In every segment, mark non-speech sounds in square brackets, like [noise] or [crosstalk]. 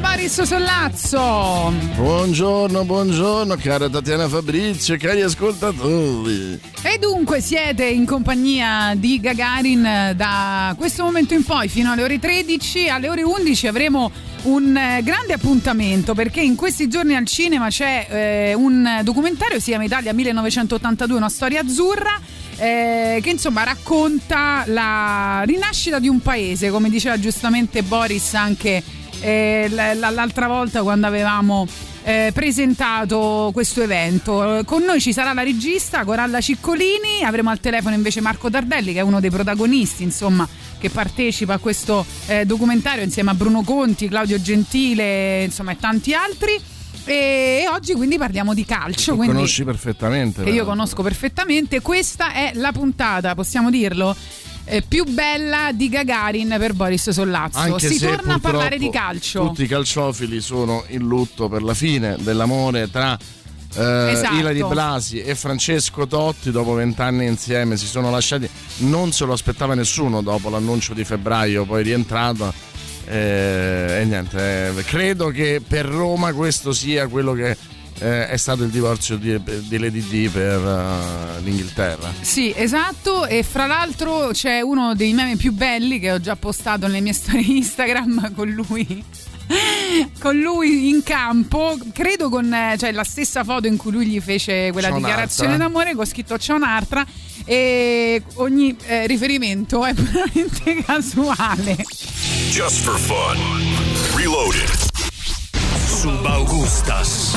Baris Sollazzo. Buongiorno, buongiorno, cara Tatiana Fabrizio, cari ascoltatori. E dunque siete in compagnia di Gagarin da questo momento in poi fino alle ore 13. Alle ore 11 avremo un eh, grande appuntamento perché in questi giorni al cinema c'è eh, un documentario, si chiama Italia 1982, una storia azzurra. eh, che insomma racconta la rinascita di un paese, come diceva giustamente Boris anche eh, l'altra volta quando avevamo eh, presentato questo evento. Con noi ci sarà la regista Coralla Ciccolini, avremo al telefono invece Marco Tardelli che è uno dei protagonisti, insomma, che partecipa a questo eh, documentario insieme a Bruno Conti, Claudio Gentile, insomma, e tanti altri. E, e oggi quindi parliamo di calcio. Lo quindi, conosci perfettamente. che io conosco perfettamente. Questa è la puntata, possiamo dirlo, eh, più bella di Gagarin per Boris Sollazzo. Anche si torna a parlare di calcio. Tutti i calciofili sono in lutto per la fine dell'amore tra eh, Esatto. Ilari Blasi e Francesco Totti dopo vent'anni insieme si sono lasciati non se lo aspettava nessuno dopo l'annuncio di febbraio poi rientrato eh, e niente eh, credo che per Roma questo sia quello che eh, è stato il divorzio di, di Lady D per eh, l'Inghilterra Sì, esatto. E fra l'altro c'è uno dei meme più belli che ho già postato nelle mie storie Instagram [laughs] con lui. Con lui in campo, credo con eh, cioè, la stessa foto in cui lui gli fece quella C'è dichiarazione un'altra. d'amore con scritto c'è un'altra e ogni eh, riferimento è [laughs] puramente casuale. Just for fun. Reloaded. Subaugustas.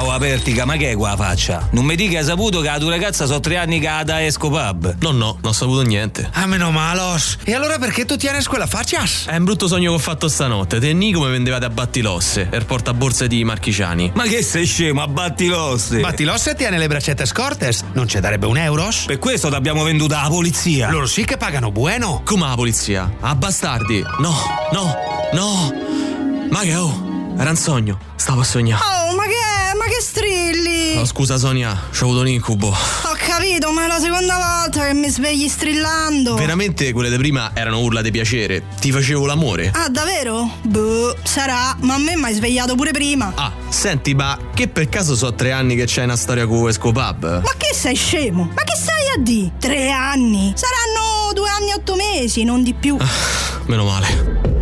Oh, apertica, ma che è qua la faccia? Non mi dica che hai saputo che la tua ragazza sono tre anni che ha da Esco Pub. No, no, non ho saputo niente. Ah, meno malos. E allora perché tu tienes quella faccias? È un brutto sogno che ho fatto stanotte. Te e Nico mi vendevate a battilosse per portaborse di Marchigiani. Ma che sei scemo, abbatti l'osse. Battilosse tiene le braccette scortes. Non ci darebbe un euros? Per questo t'abbiamo venduta alla polizia. Loro sì che pagano buono. Come la polizia? A bastardi? No, no, no. Ma che oh? Era un sogno. Stavo a sognare. Oh, ma che? Ma che strilli? Oh, scusa Sonia, c'ho avuto un incubo. Ho capito, ma è la seconda volta che mi svegli strillando. Veramente quelle di prima erano urla di piacere. Ti facevo l'amore. Ah, davvero? Boh, sarà, ma a me mi hai svegliato pure prima. Ah, senti, ma che per caso so tre anni che c'è una storia con Esco Pub? Ma che sei scemo? Ma che stai a di? Tre anni? Saranno due anni e otto mesi, non di più. Meno male.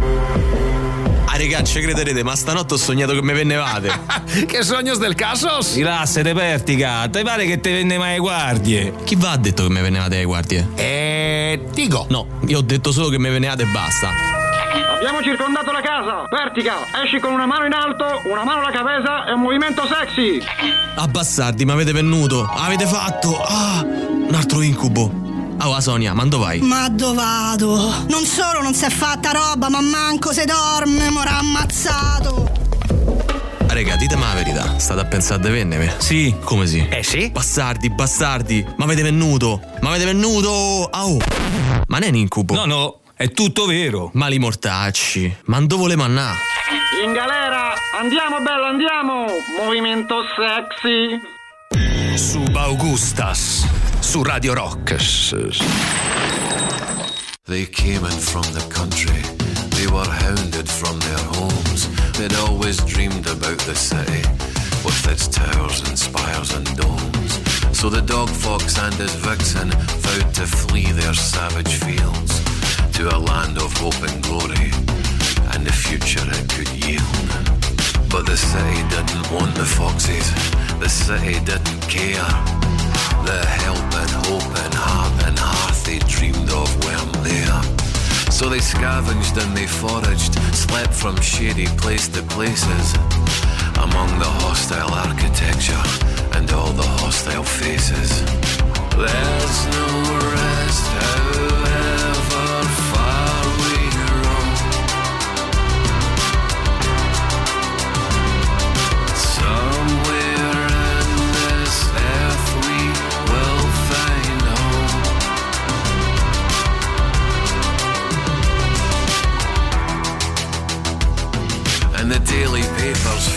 Ah, regà, ci crederete, ma stanotte ho sognato che mi vennevate. [laughs] che sognos del casos? Rilassate, Pertica. Ti pare che te venne mai guardie? Chi va ha detto che mi vennevate ai guardie? Eh, dico. No, io ho detto solo che mi vennevate e basta. Abbiamo circondato la casa. Vertica, esci con una mano in alto, una mano alla cabeza e un movimento sexy. Ah, bastardi, mi avete venuto. Avete fatto. Ah, un altro incubo. Ah, oh, Sonia, ma dove vai? Ma dove vado? Non solo non si è fatta roba, ma manco se dorme, m'ora ammazzato. Raga, ditemi la verità. State a pensare di vennemi? Sì. Come sì? Eh sì? Bastardi, bastardi. Ma avete venuto? Ma avete venuto? Oh. Ma non è un incubo. No, no, è tutto vero. Mali mortacci. Ma dove vole mannà? In galera, andiamo bello, andiamo. Movimento sexy. Subaugustas. Su Radio Rock. They came in from the country. They were hounded from their homes. They'd always dreamed about the city with its towers and spires and domes. So the dog fox and his vixen vowed to flee their savage fields to a land of hope and glory and the future it could yield. But the city didn't want the foxes. The city didn't care. The help and hope and heart and hearth they dreamed of weren't there. So they scavenged and they foraged, slept from shady place to places, among the hostile architecture and all the hostile faces. There's no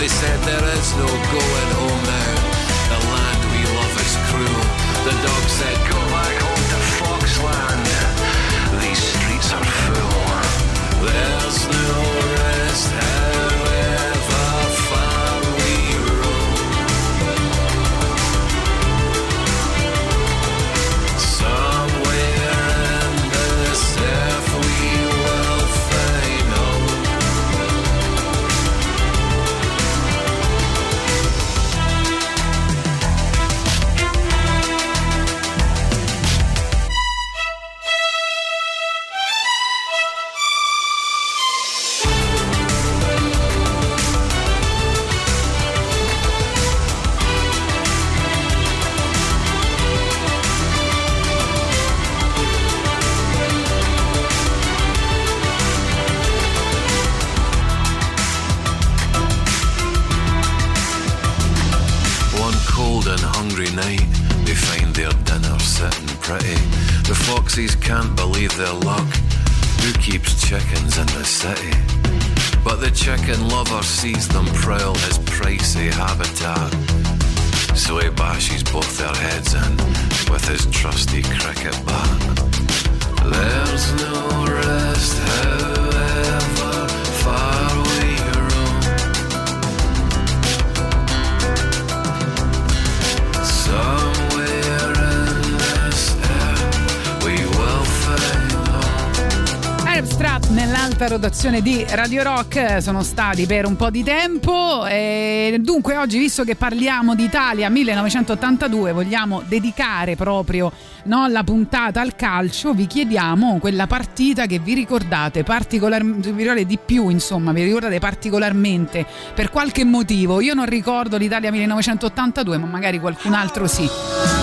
They said, There is no going home rotazione di Radio Rock sono stati per un po' di tempo. E dunque oggi visto che parliamo di Italia 1982 vogliamo dedicare proprio no, la puntata al calcio vi chiediamo quella partita che vi ricordate particolarmente di più insomma vi ricordate particolarmente per qualche motivo. Io non ricordo l'Italia 1982 ma magari qualcun altro sì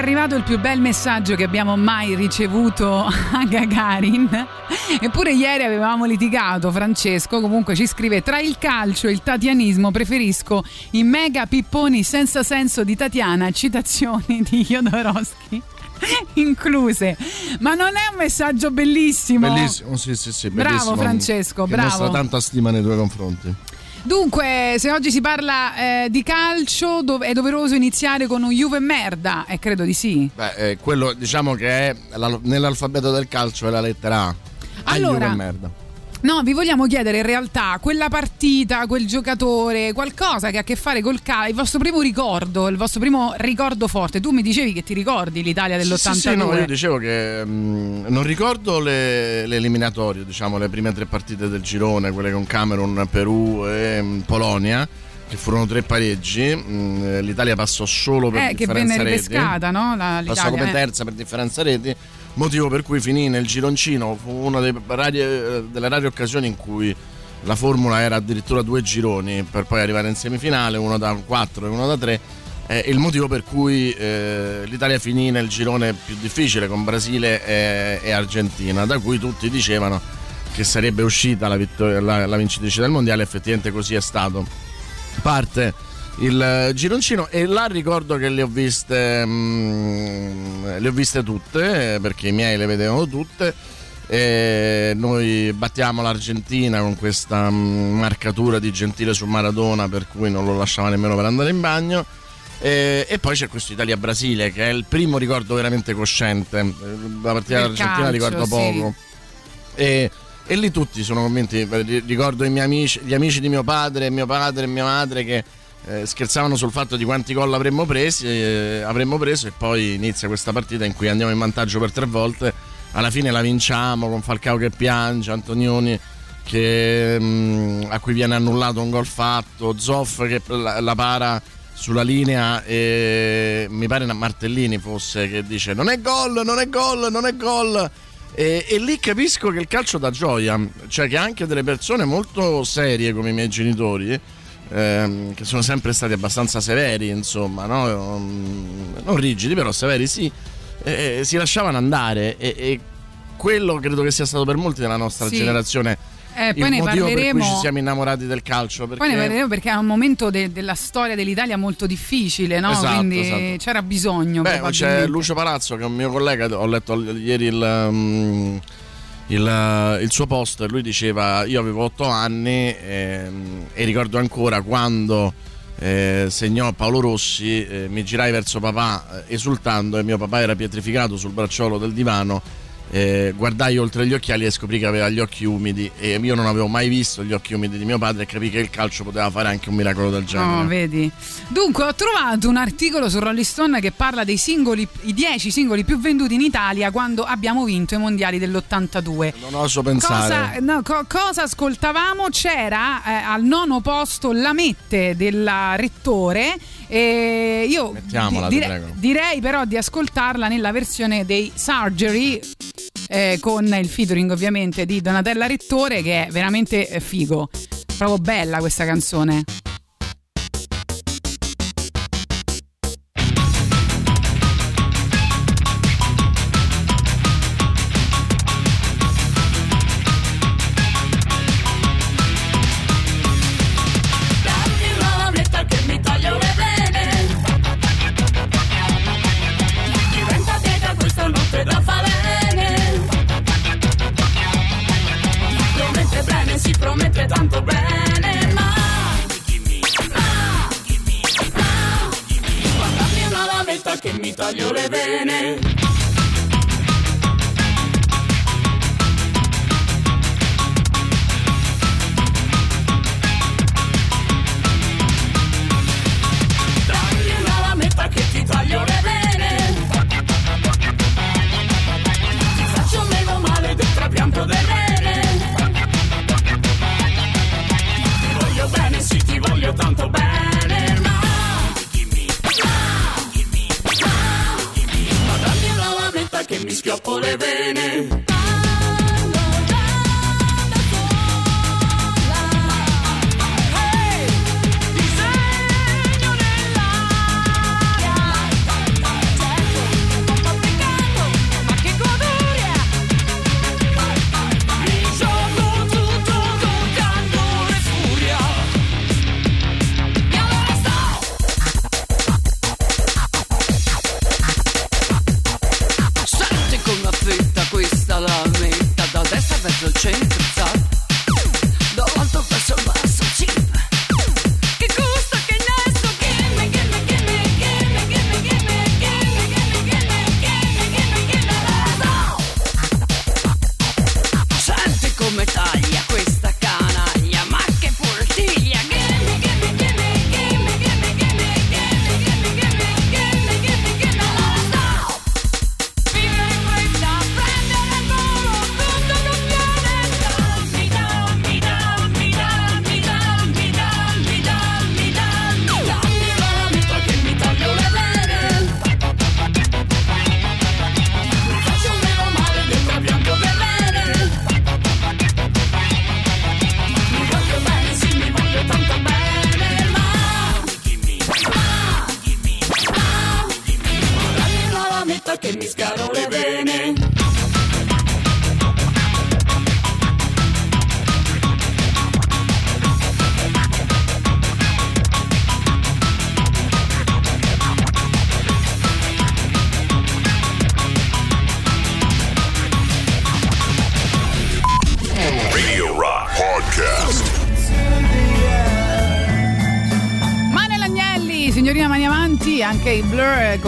arrivato il più bel messaggio che abbiamo mai ricevuto [laughs] a Gagarin. Eppure ieri avevamo litigato, Francesco comunque ci scrive tra il calcio e il tatianismo preferisco i mega pipponi senza senso di Tatiana, citazioni di Jodorowsky [laughs] incluse. Ma non è un messaggio bellissimo? Bellissimo, sì, sì, sì. Bravo bellissimo, Francesco, che bravo. mostra tanta stima nei tuoi confronti. Dunque, se oggi si parla eh, di calcio, dov- è doveroso iniziare con un Juve merda? E credo di sì. Beh, eh, quello diciamo che è la- nell'alfabeto del calcio è la lettera A. A Allora, merda. No, vi vogliamo chiedere in realtà quella partita, quel giocatore, qualcosa che ha a che fare col calcio, il vostro primo ricordo, il vostro primo ricordo forte. Tu mi dicevi che ti ricordi l'Italia dell'82. Sì, sì, no, io dicevo che mh, non ricordo le, le eliminatorie, diciamo le prime tre partite del girone, quelle con Camerun, Perù e mh, Polonia, che furono tre pareggi. Mh, L'Italia passò solo per eh, che differenza venne reti. ripescata, no? La, Passò come eh. terza per differenza reti, motivo per cui finì nel gironcino. Fu una rari- eh, delle rare occasioni in cui la formula era addirittura due gironi per poi arrivare in semifinale, uno da 4 e uno da 3. il motivo per cui eh, l'Italia finì nel girone più difficile con Brasile e, e Argentina, da cui tutti dicevano che sarebbe uscita la, vittor- la- la vincitrice del mondiale, effettivamente così è stato. Parte il eh, gironcino e là ricordo che le ho viste mm, le ho viste tutte eh, perché i miei le vedevano tutte e noi battiamo l'Argentina con questa mm, marcatura di Gentile su Maradona per cui non lo lasciava nemmeno per andare in bagno. E, e poi c'è questo Italia-Brasile che è il primo ricordo veramente cosciente. Eh, la partita Del dell'Argentina ricordo sì. poco. E, e lì tutti sono convinti, ri- ricordo i miei amici, gli amici di mio padre, mio padre e mia madre che eh, scherzavano sul fatto di quanti gol avremmo, presi, eh, avremmo preso e poi inizia questa partita in cui andiamo in vantaggio per tre volte, alla fine la vinciamo con Falcao che piange, Antonioni che, mm, a cui viene annullato un gol fatto, Zoff che la, la para sulla linea e mi pare Martellini fosse che dice non è gol, non è gol, non è gol. E, e lì capisco che il calcio dà gioia, cioè che anche delle persone molto serie come i miei genitori, ehm, che sono sempre stati abbastanza severi, insomma, no? Mm, non rigidi, però severi sì, eh, si lasciavano andare e, e quello credo che sia stato per molti della nostra Sì. generazione Eh, il poi ne motivo per cui parleremo. ci siamo innamorati del calcio. Perché... Poi ne parleremo perché è un momento de- della storia dell'Italia molto difficile, no? Esatto, Quindi esatto. c'era bisogno. Beh, c'è. Lucio Palazzo che è un mio collega, ho letto ieri il, um, il, uh, il suo post lui diceva io avevo otto anni ehm, e ricordo ancora quando eh, segnò Paolo Rossi, eh, mi girai verso papà eh, esultando e mio papà era pietrificato sul bracciolo del divano. Eh, guardai oltre gli occhiali e scoprì che aveva gli occhi umidi e io non avevo mai visto gli occhi umidi di mio padre e capì che il calcio poteva fare anche un miracolo del genere. No, vedi. Dunque, ho trovato un articolo su Rolling Stone che parla dei singoli, i 10 singoli più venduti in Italia quando abbiamo vinto i mondiali dell'82. Non oso pensare. Cosa, no, co- cosa ascoltavamo? C'era eh, al nono posto la Mette della Rettore. E io di- dire- direi però di ascoltarla nella versione dei Surgery. Eh, con il featuring ovviamente di Donatella Rettore che è veramente eh, figo. Proprio bella questa canzone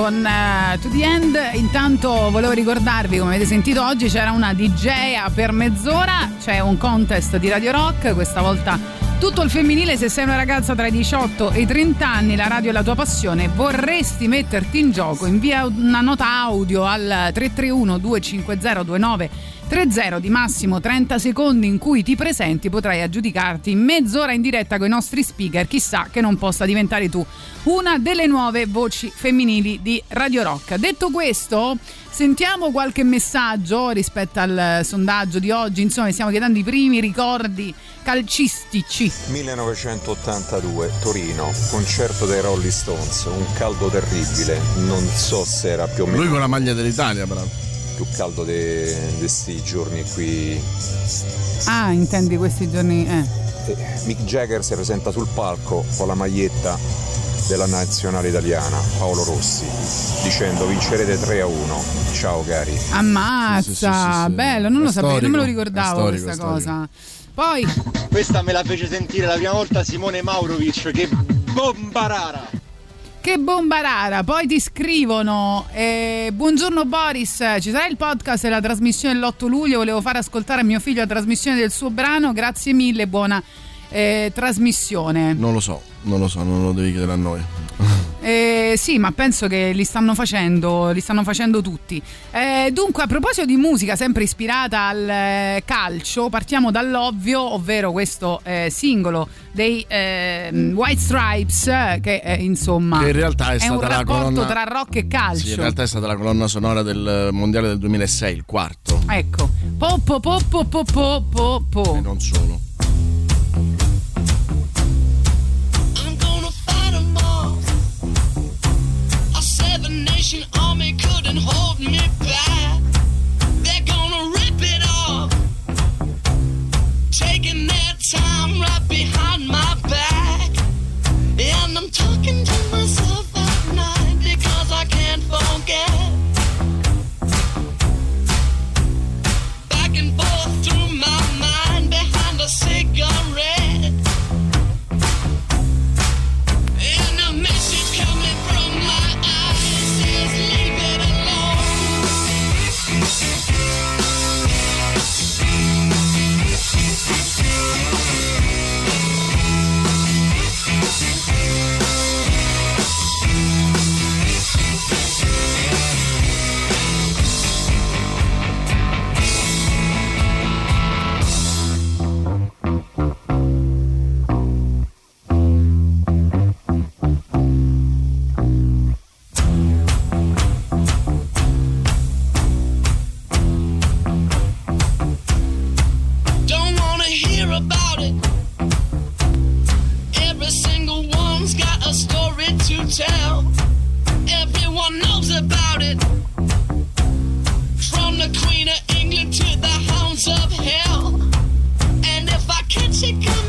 con eh, To The End. Intanto volevo ricordarvi, come avete sentito oggi, c'era una DJ per mezz'ora, c'è un contest di Radio Rock, questa volta tutto il femminile, se sei una ragazza tra i 18 e i 30 anni, la radio è la tua passione, vorresti metterti in gioco, invia una nota audio al 331 250 29 30 di massimo 30 secondi in cui ti presenti potrai aggiudicarti mezz'ora in diretta con i nostri speaker chissà che non possa diventare tu una delle nuove voci femminili di Radio Rock detto questo sentiamo qualche messaggio rispetto al sondaggio di oggi insomma stiamo chiedendo i primi ricordi calcistici 1982, Torino, concerto dei Rolling Stones, un caldo terribile, non so se era più o meno Lui con la maglia dell'Italia, però. più caldo di questi giorni qui. ah intendi questi giorni eh. Eh, Mick Jagger si presenta sul palco con la maglietta della nazionale italiana, Paolo Rossi, dicendo vincerete 3 a 1. Ciao cari. ammazza Sì, sì, sì, sì, sì. bello non È lo sapevo non me lo ricordavo storico, questa cosa poi Questa me la fece sentire la prima volta Simone Maurovic, che bombarara! Che bomba rara, poi ti scrivono eh, Buongiorno Boris, ci sarà il podcast e la trasmissione dell'8 luglio Volevo far ascoltare a mio figlio la trasmissione del suo brano Grazie mille, buona eh, trasmissione Non lo so, non lo so, non lo devi chiedere a noi. [laughs] Eh, sì, ma penso che li stanno facendo, li stanno facendo tutti. Eh, dunque, a proposito di musica sempre ispirata al eh, calcio, partiamo dall'ovvio, ovvero questo eh, singolo dei eh, White Stripes, che insomma Che in realtà è un stata la rapporto colonna- tra rock e calcio. Sì, in realtà è stata la colonna sonora del mondiale del 2006, il quarto. Ecco, po po po po po po po po. E non solo. Army couldn't hold me back. They're gonna rip it off. Taking their time right behind my back. And I'm talking to myself catch it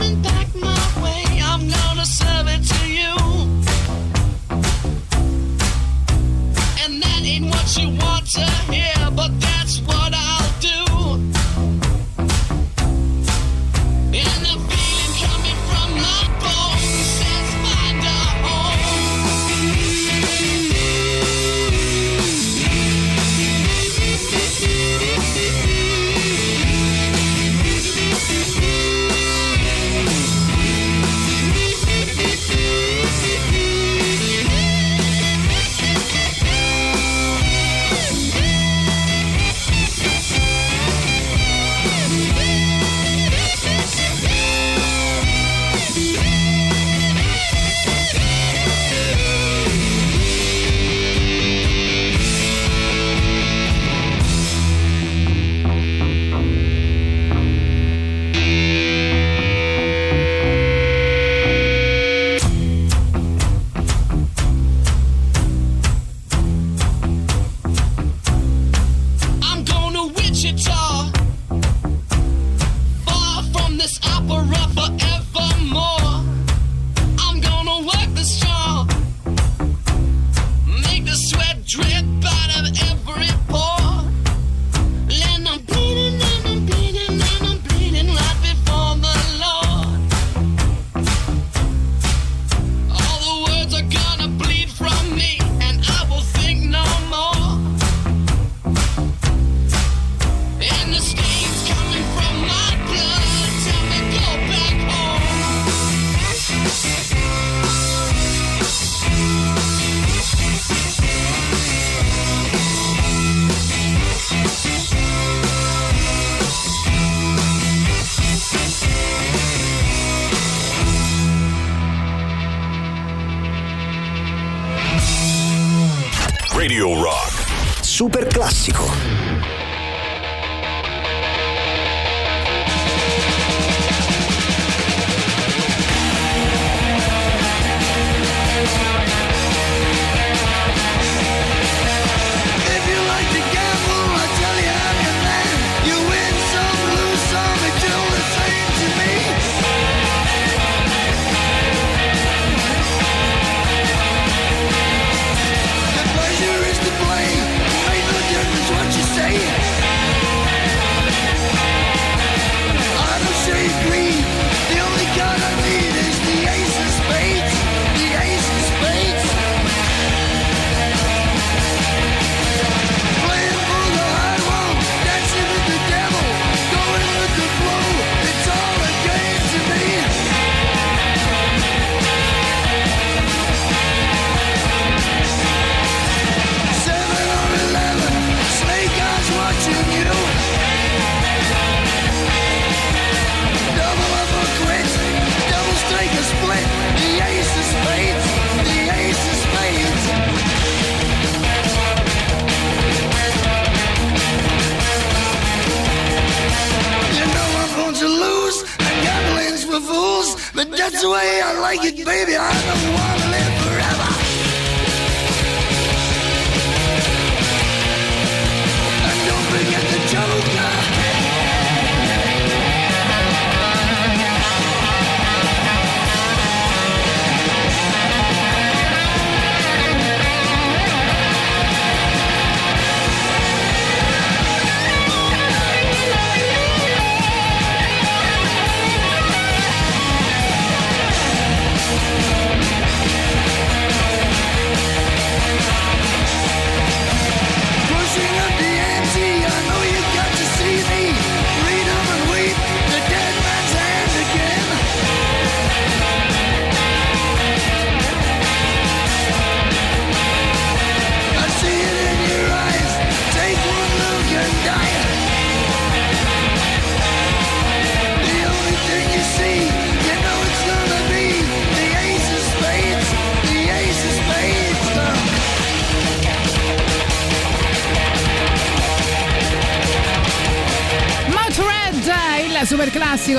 Super classico.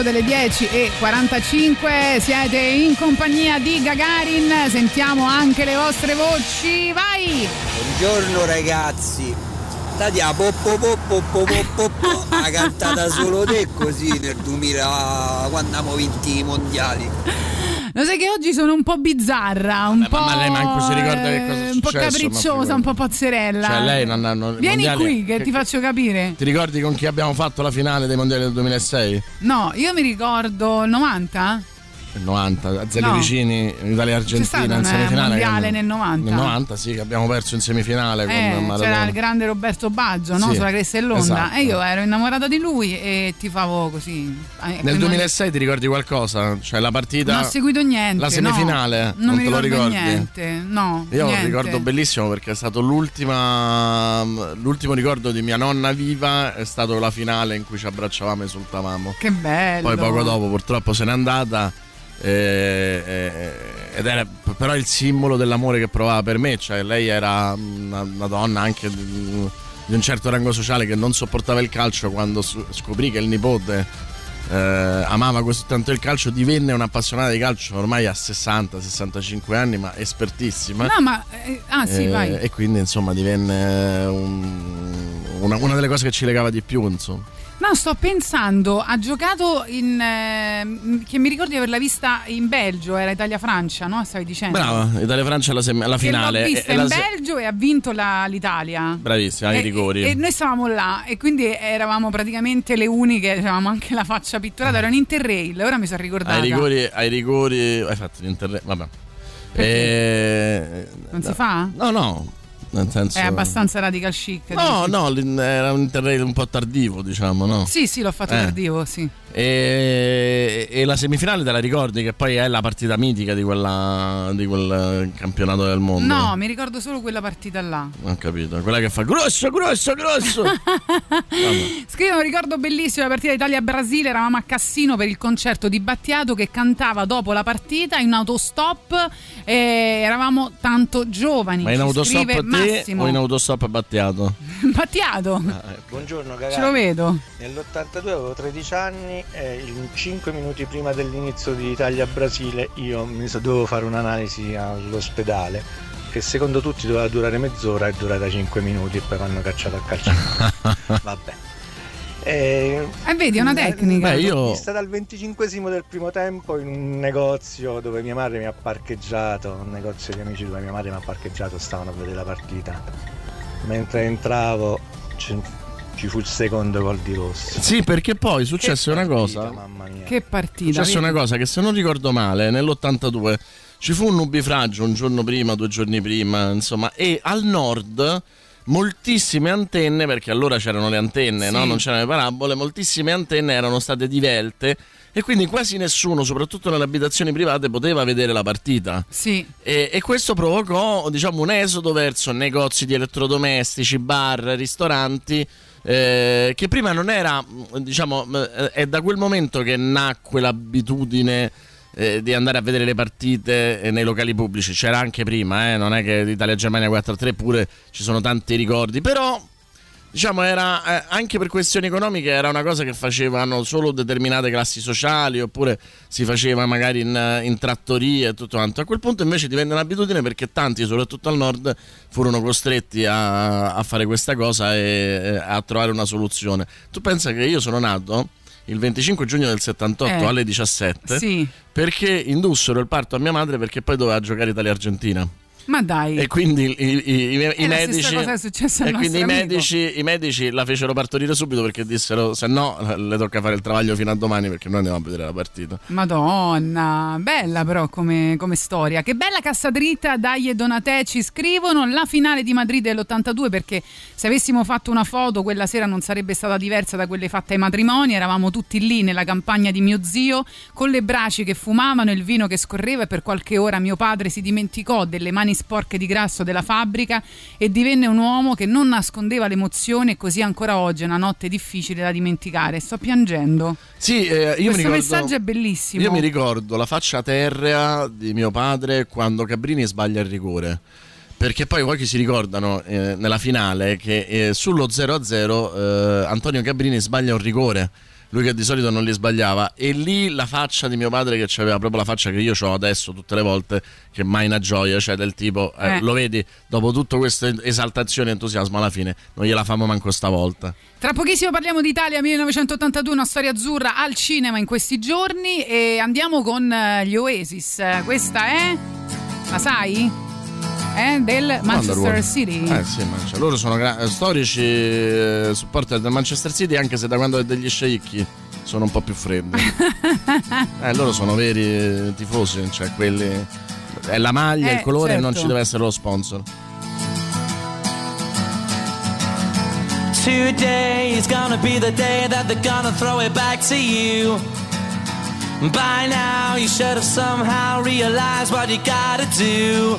Delle 10 e 45. Siete in compagnia di Gagarin. Sentiamo anche le vostre voci. Vai! Buongiorno ragazzi. Stati a poppo poppo poppo poppo ha cantata solo te così nel 2000 quando abbiamo vinto i mondiali. Lo sai che oggi sono un po' bizzarra, un po'. ma lei manco si ricorda che cosa è eh, Un po' successo, capricciosa, un po' pazzerella. Cioè, lei non non- i Vieni mondiali- qui che ti faccio capire. Ti ricordi con chi abbiamo fatto la finale dei mondiali del 2006? No, io mi ricordo il 90. Il 90, a Zeli No. vicini, Italia Argentina in semifinale. mondiale nel 90. Nel 90, sì, che abbiamo perso in semifinale Eh, con Maradona. c'era il grande Roberto Baggio no? Sì, sulla cresta dell'onda esatto. e io ero innamorata di lui e ti favo così. Eh, Nel prima- 2006 ti ricordi qualcosa? Cioè la partita. Non ho seguito niente. La semifinale? no. Non non, te lo ricordi? niente. No. Io ho un niente. ricordo bellissimo perché è stato l'ultima. L'ultimo ricordo di mia nonna viva è stato la finale in cui ci abbracciavamo e esultavamo. Che bello. Poi poco dopo purtroppo se n'è andata. Eh, eh, ed era però il simbolo dell'amore che provava per me. Cioè, lei era una, una donna anche di, di un certo rango sociale che non sopportava il calcio quando scoprì che il nipote eh, amava così tanto il calcio, divenne un'appassionata di calcio ormai a 60-65 anni, ma espertissima. No, ma. eh, ah, sì, Eh, vai. E quindi insomma divenne un- una, una delle cose che ci legava di più. Insomma. No, sto pensando, ha giocato in. eh, che mi ricordo di averla vista in Belgio, era Italia-Francia, no? Stavi dicendo? Brava, Italia-Francia alla, sem- alla finale. L'ho vista E- e in la Belgio e ha vinto la- l'Italia. Bravissima, ai E- rigori. E, noi stavamo là e quindi eravamo praticamente le uniche, avevamo anche la faccia pitturata, era un interrail, ora mi sono ricordata. ai rigori, ai rigori. Hai fatto l'internet. Vabbè. E- Non si fa? No, no. Nel senso. È abbastanza radical chic. No, dici? no, era un interrail un po' tardivo, diciamo, no? Sì, sì, l'ho fatto Eh. tardivo, sì. E, e la semifinale te la ricordi che poi è la partita mitica di, quella, di quel campionato del mondo? No, mi ricordo solo quella partita là. Ho capito, quella che fa grosso, grosso, grosso. [laughs] Scrivo un ricordo bellissimo la partita Italia-Brasile, eravamo a Cassino per il concerto di Battiato che cantava dopo la partita in autostop e eravamo tanto giovani. Ma in autostop scrive te Massimo. o in [laughs] autostop Battiato? Battiato. Buongiorno ragazzi. Ce lo vedo. Nell'82 avevo 13 anni e in 5 minuti prima dell'inizio di Italia-Brasile io mi so- dovevo fare un'analisi all'ospedale che secondo tutti doveva durare mezz'ora e è durata 5 minuti e poi mi hanno cacciato a calcio. [laughs] Vabbè. E, Eh, vedi, è una tecnica. Beh, io- vista dal 25 del primo tempo in un negozio dove mia madre mi ha parcheggiato, un negozio di amici dove mia madre mi ha parcheggiato, stavano a vedere la partita. Mentre entravo ci, fu il secondo gol di Rossi. Sì, perché poi successe una cosa. Mamma mia. Che partita. Successe vedi? una cosa che se non ricordo male, nell'82 ci fu un nubifragio un giorno prima, due giorni prima, insomma, e al nord moltissime antenne, perché allora c'erano le antenne, Sì. no? non c'erano le parabole, moltissime antenne erano state divelte e quindi quasi nessuno, soprattutto nelle abitazioni private, poteva vedere la partita. Sì. E, e questo provocò diciamo, un esodo verso negozi di elettrodomestici, bar, ristoranti. Eh, che prima non era, diciamo, eh, è da quel momento che nacque l'abitudine eh, di andare a vedere le partite eh, nei locali pubblici. C'era anche prima, eh, non è che l'Italia-Germania 4-3, pure ci sono tanti ricordi, però diciamo era eh, anche per questioni economiche era una cosa che facevano solo determinate classi sociali oppure si faceva magari in, in trattorie e tutto quanto. A quel punto invece divenne un'abitudine perché tanti soprattutto al nord furono costretti a, a fare questa cosa e e a trovare una soluzione. Tu pensa che io sono nato il 25 giugno del 78 Eh, alle 17 sì. perché indussero il parto a mia madre perché poi doveva giocare Italia-Argentina Ma dai. e quindi i, i- i- medici e quindi i medici, i medici la fecero partorire subito perché dissero se no le tocca fare il travaglio fino a domani perché noi andiamo a vedere la partita Madonna, bella però come, come storia. Che bella cassa dritta, Dai e Donatè ci scrivono. La finale di Madrid dell'82 perché se avessimo fatto una foto quella sera non sarebbe stata diversa da quelle fatte ai matrimoni. Eravamo tutti lì nella campagna di mio zio con le braci che fumavano il vino che scorreva e per qualche ora mio padre si dimenticò delle mani sporche di grasso della fabbrica e divenne un uomo che non nascondeva l'emozione e così ancora oggi è una notte difficile da dimenticare. Sto piangendo. sì eh, io mi Questo ricordo messaggio è bellissimo. io mi ricordo la faccia terrea di mio padre quando Cabrini sbaglia il rigore perché poi pochi si ricordano eh, nella finale che eh, sullo 0-0 eh, Antonio Cabrini sbaglia un rigore lui che di solito non li sbagliava e lì la faccia di mio padre che aveva proprio la faccia che io ho adesso tutte le volte che mai una gioia cioè del tipo eh, Eh. lo vedi dopo tutta questa esaltazione e entusiasmo alla fine non gliela famo manco stavolta Tra pochissimo parliamo d'Italia 1982, una storia azzurra al cinema in questi giorni e andiamo con eh, gli Oasis. Questa è la sai? È del Manchester. City. Eh sì, ma cioè, loro sono gra- storici eh, supporter del Manchester City anche se da quando è degli sceicchi sono un po' più freddi. [laughs] eh, loro sono veri eh, tifosi, cioè quelli è la maglia, Eh, il colore e non certo. ci deve essere lo sponsor. Today is gonna be the day that they're gonna throw it back to you. By now, you should have somehow realized what you gotta do.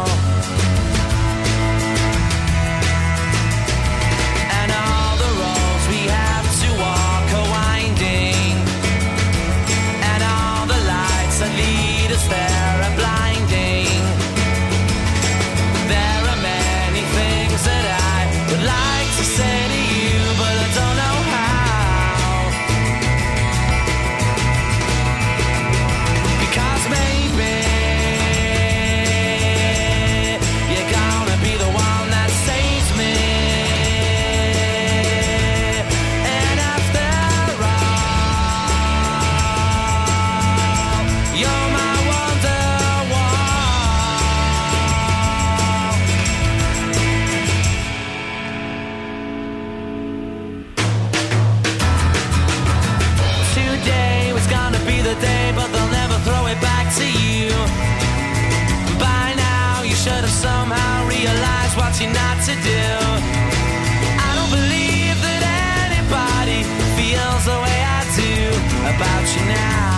Somehow realized what you're not to do. I don't believe that anybody feels the way I do about you now.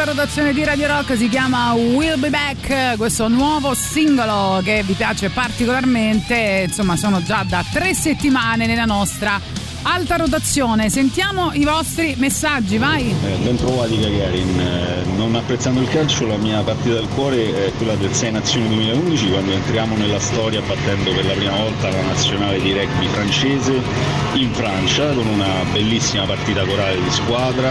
Nell'alta rotazione di Radio Rock si chiama Will Be Back, questo nuovo singolo che vi piace particolarmente, insomma sono già da tre settimane nella nostra alta rotazione. Sentiamo i vostri messaggi, vai! Eh, ben Gagarin, Eh, non apprezzando il calcio la mia partita del cuore è quella del 6 Nazioni 2011 quando entriamo nella storia battendo per la prima volta la nazionale di rugby francese in Francia con una bellissima partita corale di squadra,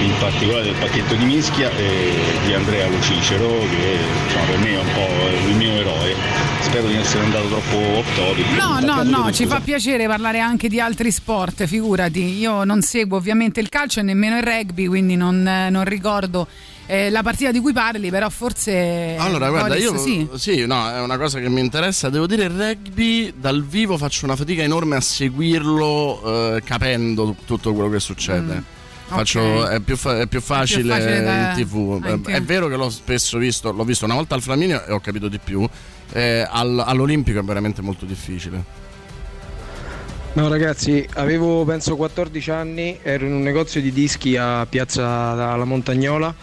in particolare del pacchetto di mischia e di Andrea Lucicero che insomma, per me è un po' il mio eroe. Spero di non essere andato troppo off topic. No, no, no, ci fa piacere parlare anche di altri sport, figurati. Io non seguo ovviamente il calcio e nemmeno il rugby, quindi non, non ricordo eh, la partita di cui parli, però forse... Allora, guarda, Boris, io sì. no, è una cosa che mi interessa. Devo dire, il rugby dal vivo faccio una fatica enorme a seguirlo eh, capendo tutto quello che succede. Mm. Faccio- Ok. è, più fa- è più facile, facile da- in tv. Ah, in è TV. vero che l'ho spesso visto, l'ho visto una volta al Flaminio e ho capito di più. Eh, al- all'Olimpico è veramente molto difficile. No ragazzi, avevo penso 14 anni, ero in un negozio di dischi a Piazza La Montagnola,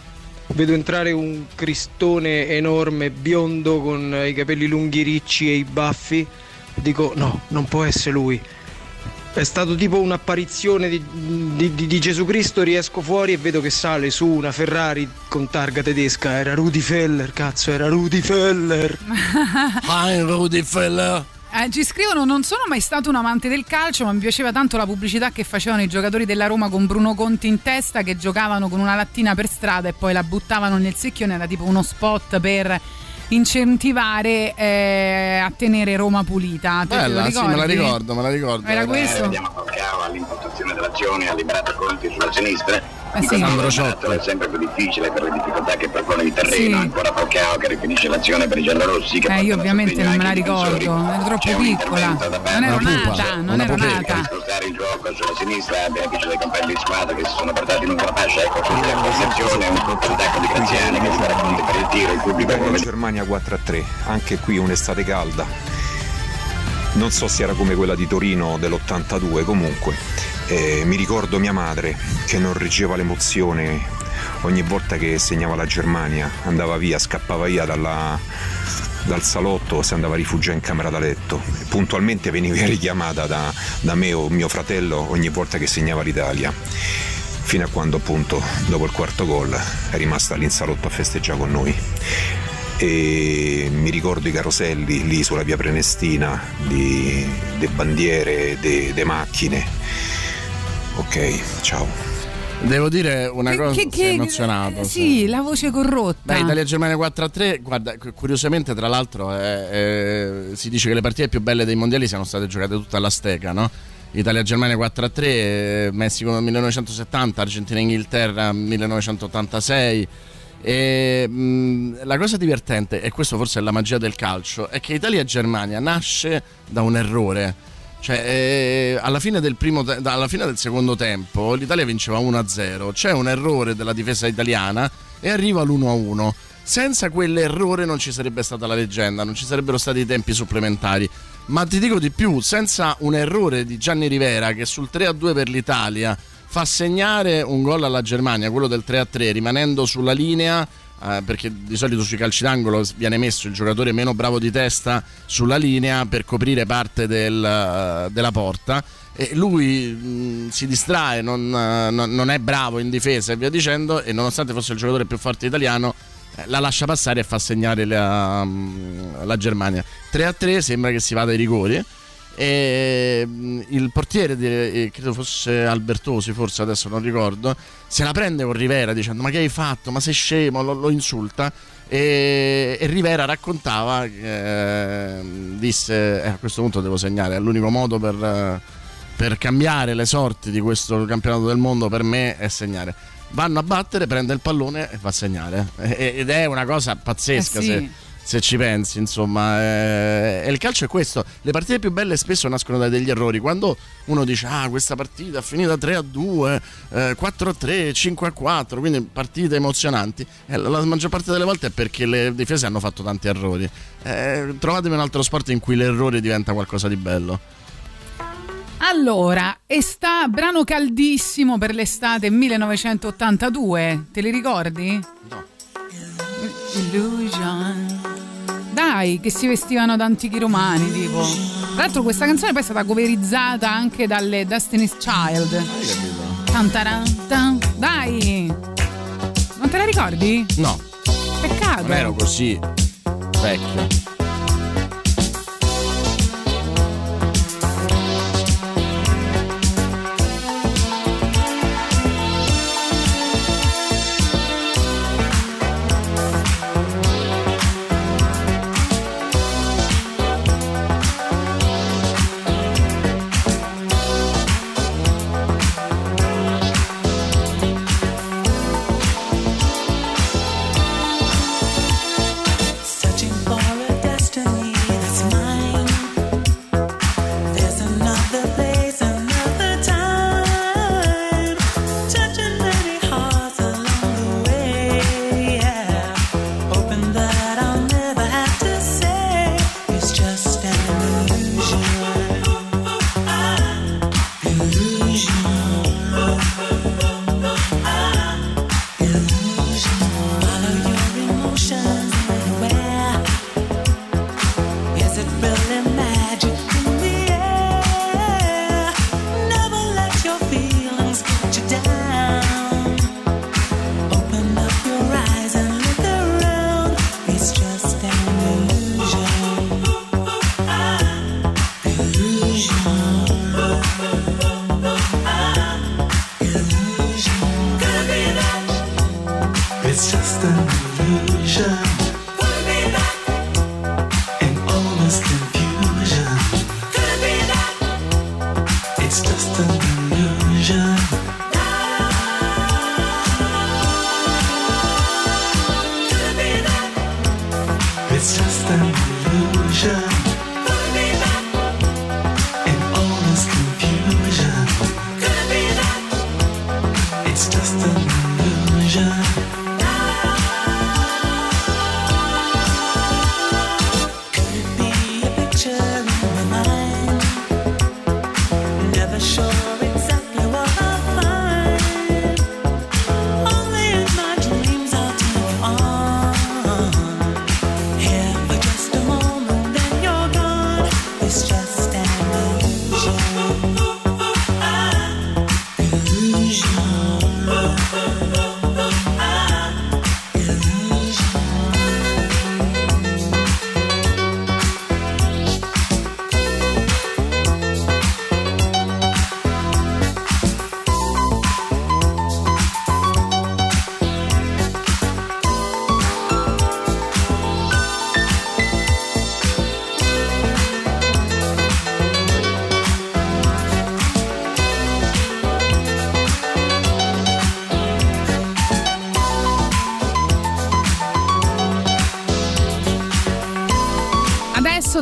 vedo entrare un cristone enorme, biondo, con i capelli lunghi ricci e i baffi, dico no, non può essere lui. È stato tipo un'apparizione di, di- di- di Gesù Cristo, riesco fuori e vedo che sale su una Ferrari con targa tedesca, era Rudy Feller, cazzo, era Rudy Feller. [laughs] Hi Rudy Feller. Eh, ci scrivono: Non sono mai stato un amante del calcio, ma mi piaceva tanto la pubblicità che facevano i giocatori della Roma con Bruno Conti in testa, che giocavano con una lattina per strada e poi la buttavano nel secchione. Era tipo uno spot per incentivare eh, a tenere Roma pulita. Te Bella, sì, me la ricordo, me la ricordo. Era questo? Vediamo Falcao all'impostazione dell'azione, ha liberato Conti sulla sinistra. Eh In sì. Ciotti. è sempre più difficile per le difficoltà che propone il terreno. Sì. Ancora Falcao che rifinisce l'azione per i giallorossi. Che Eh, io ovviamente non me la ricordo, ero troppo C'è piccola. Non ero nata, non ero Per nata. spostare il gioco sulla sinistra, beneficio dei compagni di squadra che si sono portati lungo la fascia. Ecco, quindi la intercezione, un colpo di Graziani che libera Conti per il tiro. Il pubblico Germania 4 a 3, anche qui un'estate calda. Non so se era come quella di Torino dell'82, comunque. eh, mi ricordo mia madre che non reggeva l'emozione ogni volta che segnava la Germania, andava via, scappava via dalla- dal salotto, si andava a rifugiare in camera da letto. Puntualmente veniva [laughs] richiamata da, da me o mio fratello ogni volta che segnava l'Italia. fino a quando appunto dopo il quarto gol è rimasta lì in salotto a festeggiare con noi. E mi ricordo i caroselli lì sulla via Prenestina, di, de bandiere, de, de macchine. Ok, ciao. Devo dire una cosa, che- si è che- emozionato. Sì, la voce corrotta. Beh, Italia-Germania 4 a 3, guarda, cu- curiosamente tra l'altro eh, eh, si dice che le partite più belle dei mondiali siano state giocate tutte all'Asteca, no? Italia-Germania 4 a 3, eh, Messico 1970, Argentina-Inghilterra 1986. E, mh, la cosa divertente, e questo forse è la magia del calcio, è che Italia-Germania nasce da un errore. Cioè, eh, alla, fine te- alla fine del secondo tempo l'Italia vinceva 1-0, c'è un errore della difesa italiana e arriva l'1-1. Senza quell'errore non ci sarebbe stata la leggenda, non ci sarebbero stati i tempi supplementari. Ma ti dico di più, senza un errore di Gianni Rivera che sul 3-2 per l'Italia fa segnare un gol alla Germania, quello del 3-3, rimanendo sulla linea eh, perché di solito sui calci d'angolo viene messo il giocatore meno bravo di testa sulla linea per coprire parte del, eh, della porta e lui mh, si distrae, non, eh, non- è bravo in difesa e via dicendo e nonostante fosse il giocatore più forte italiano eh, la lascia passare e fa segnare la, mh, la Germania. 3 a 3 sembra che si vada ai rigori e mh, il portiere di- eh, credo fosse Albertosi forse adesso non ricordo se la prende con Rivera dicendo ma che hai fatto? Ma sei scemo? Lo, lo insulta? E, e Rivera raccontava eh, disse "Eh, a questo punto devo segnare è l'unico modo per, per cambiare le sorti di questo campionato del mondo per me è segnare. Vanno a battere prende il pallone e va a segnare ed è una cosa pazzesca Eh sì. se, se ci pensi, insomma, eh, e il calcio è questo. Le partite più belle spesso nascono da degli errori. Quando uno dice, ah, questa partita è finita 3 a 2, eh, 4 a 3, 5 a 4, quindi partite emozionanti, eh, la, maggior parte delle volte è perché le difese hanno fatto tanti errori. Eh, trovatemi un altro sport in cui l'errore diventa qualcosa di bello. Allora, e sta brano caldissimo per l'estate 1982, te li ricordi? No. Illusion. Dai, che si vestivano da antichi romani, tipo. Tra l'altro questa canzone poi è stata coverizzata anche dalle Destiny's Child. Tantaran, tan. Dai! Non te la ricordi? No, Peccato. non ero così vecchio.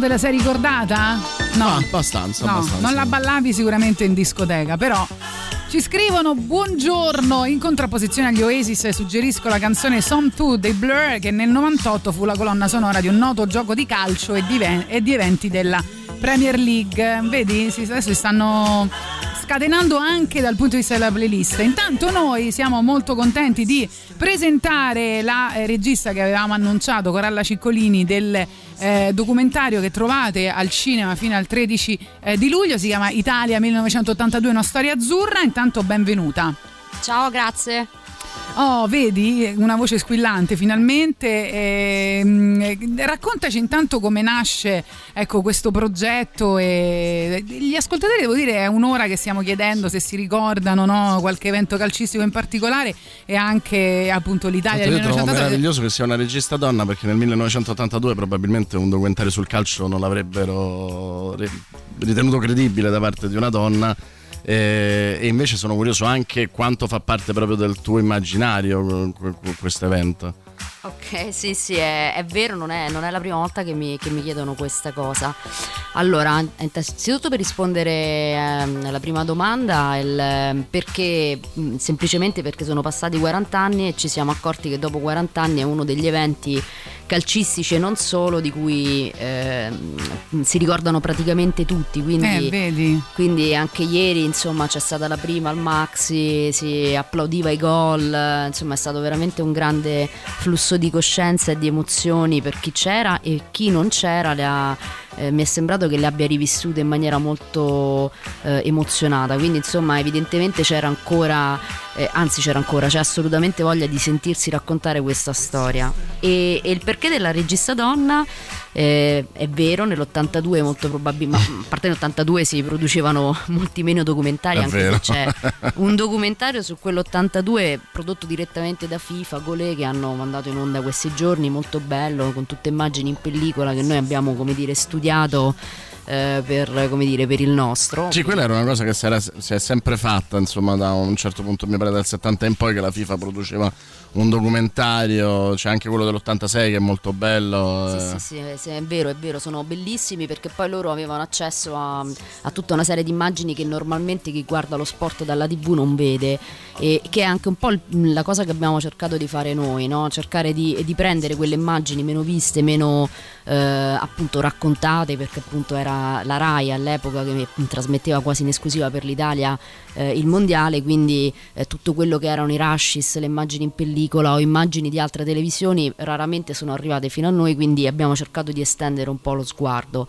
Te la sei ricordata? No, Ah, abbastanza, no, abbastanza. non la ballavi sicuramente in discoteca, però ci scrivono buongiorno in contrapposizione agli Oasis suggerisco la canzone Some 2 dei Blur che nel 98 fu la colonna sonora di un noto gioco di calcio e di, ven- di eventi della Premier League vedi adesso si stanno scatenando anche dal punto di vista della playlist. Intanto noi siamo molto contenti di presentare la eh, regista che avevamo annunciato Coralla Ciccolini del eh, documentario che trovate al cinema fino al 13 eh, di luglio. Si chiama Italia 1982 una storia azzurra. Intanto benvenuta. Ciao, grazie. Oh, vedi una voce squillante finalmente. ehm, raccontaci intanto come nasce ecco, questo progetto. E gli ascoltatori, devo dire, è un'ora che stiamo chiedendo se si ricordano no, qualche evento calcistico in particolare e anche appunto l'Italia del Io trovo 1982. meraviglioso che sia una regista donna perché nel 1982 probabilmente un documentario sul calcio non l'avrebbero re- ritenuto credibile da parte di una donna. Eh, E invece sono curioso anche quanto fa parte proprio del tuo immaginario questo evento. Ok, sì, sì, è, è vero, non è, non è la prima volta che mi, che mi chiedono questa cosa. Allora, innanzitutto per rispondere ehm, alla prima domanda, il, ehm, perché mh, semplicemente perché sono passati 40 anni e ci siamo accorti che dopo 40 anni è uno degli eventi calcistici e non solo di cui ehm, si ricordano praticamente tutti. Quindi, Eh, quindi anche ieri insomma c'è stata la prima al Maxi, si applaudiva i gol, eh, insomma è stato veramente un grande flusso di coscienza e di emozioni per chi c'era e chi non c'era le ha, eh, mi è sembrato che le abbia rivissute in maniera molto eh, emozionata, quindi insomma evidentemente c'era ancora, eh, anzi c'era ancora, c'è assolutamente voglia di sentirsi raccontare questa storia. E, e il perché della regista donna eh, è vero, nell'82 molto probabilmente, a parte nell'82 si producevano molti meno documentari, È anche vero. se c'è un documentario su quell'82 prodotto direttamente da FIFA, Golé, che hanno mandato in onda questi giorni, molto bello, con tutte immagini in pellicola che noi abbiamo, come dire, studiato eh, per, come dire, per il nostro. Sì, quella era una cosa che si, era- si è sempre fatta, insomma, da un certo punto, mi pare dal 70 in poi, che la FIFA produceva un documentario, c'è anche quello dell'86 che è molto bello. Sì, eh. sì, sì, è vero, è vero, sono bellissimi perché poi loro avevano accesso a, a tutta una serie di immagini che normalmente chi guarda lo sport dalla TV non vede e che è anche un po' la cosa che abbiamo cercato di fare noi, no? cercare di, di prendere quelle immagini meno viste, meno eh, appunto raccontate perché appunto era la RAI all'epoca che trasmetteva quasi in esclusiva per l'Italia eh, il mondiale, quindi eh, tutto quello che erano i rushes, le immagini in pellicola o immagini di altre televisioni raramente sono arrivate fino a noi, quindi abbiamo cercato di estendere un po' lo sguardo.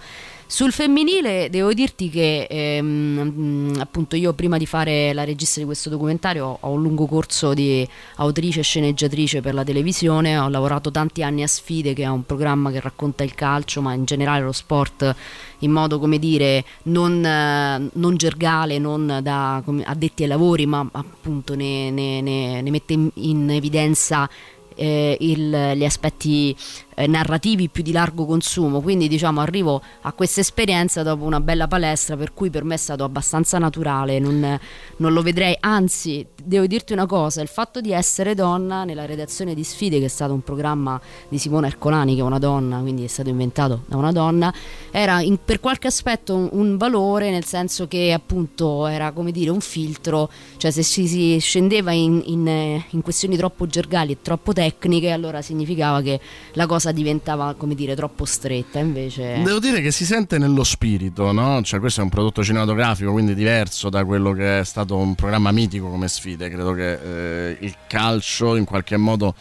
Sul femminile devo dirti che ehm, mh, appunto io prima di fare la regista di questo documentario ho un lungo corso di autrice e sceneggiatrice per la televisione, ho lavorato tanti anni a Sfide che è un programma che racconta il calcio ma in generale lo sport in modo come dire non, eh, non gergale, non da addetti ai lavori ma appunto ne, ne- ne- mette in, in evidenza eh, il- gli aspetti eh, narrativi più di largo consumo. Quindi diciamo arrivo a questa esperienza dopo una bella palestra per cui per me è stato abbastanza naturale non, non lo vedrei. Anzi devo dirti una cosa il fatto di essere donna nella redazione di Sfide che è stato un programma di Simona Ercolani che è una donna quindi è stato inventato da una donna era in- per qualche aspetto un, un valore nel senso che appunto era come dire un filtro. Cioè se si, si scendeva in, in, eh, in questioni troppo gergali e troppo tecniche allora significava che la cosa diventava come dire troppo stretta invece Devo dire che si sente nello spirito, no? Cioè, questo è un prodotto cinematografico, quindi diverso da quello che è stato un programma mitico come sfide. Credo che eh, il calcio in qualche modo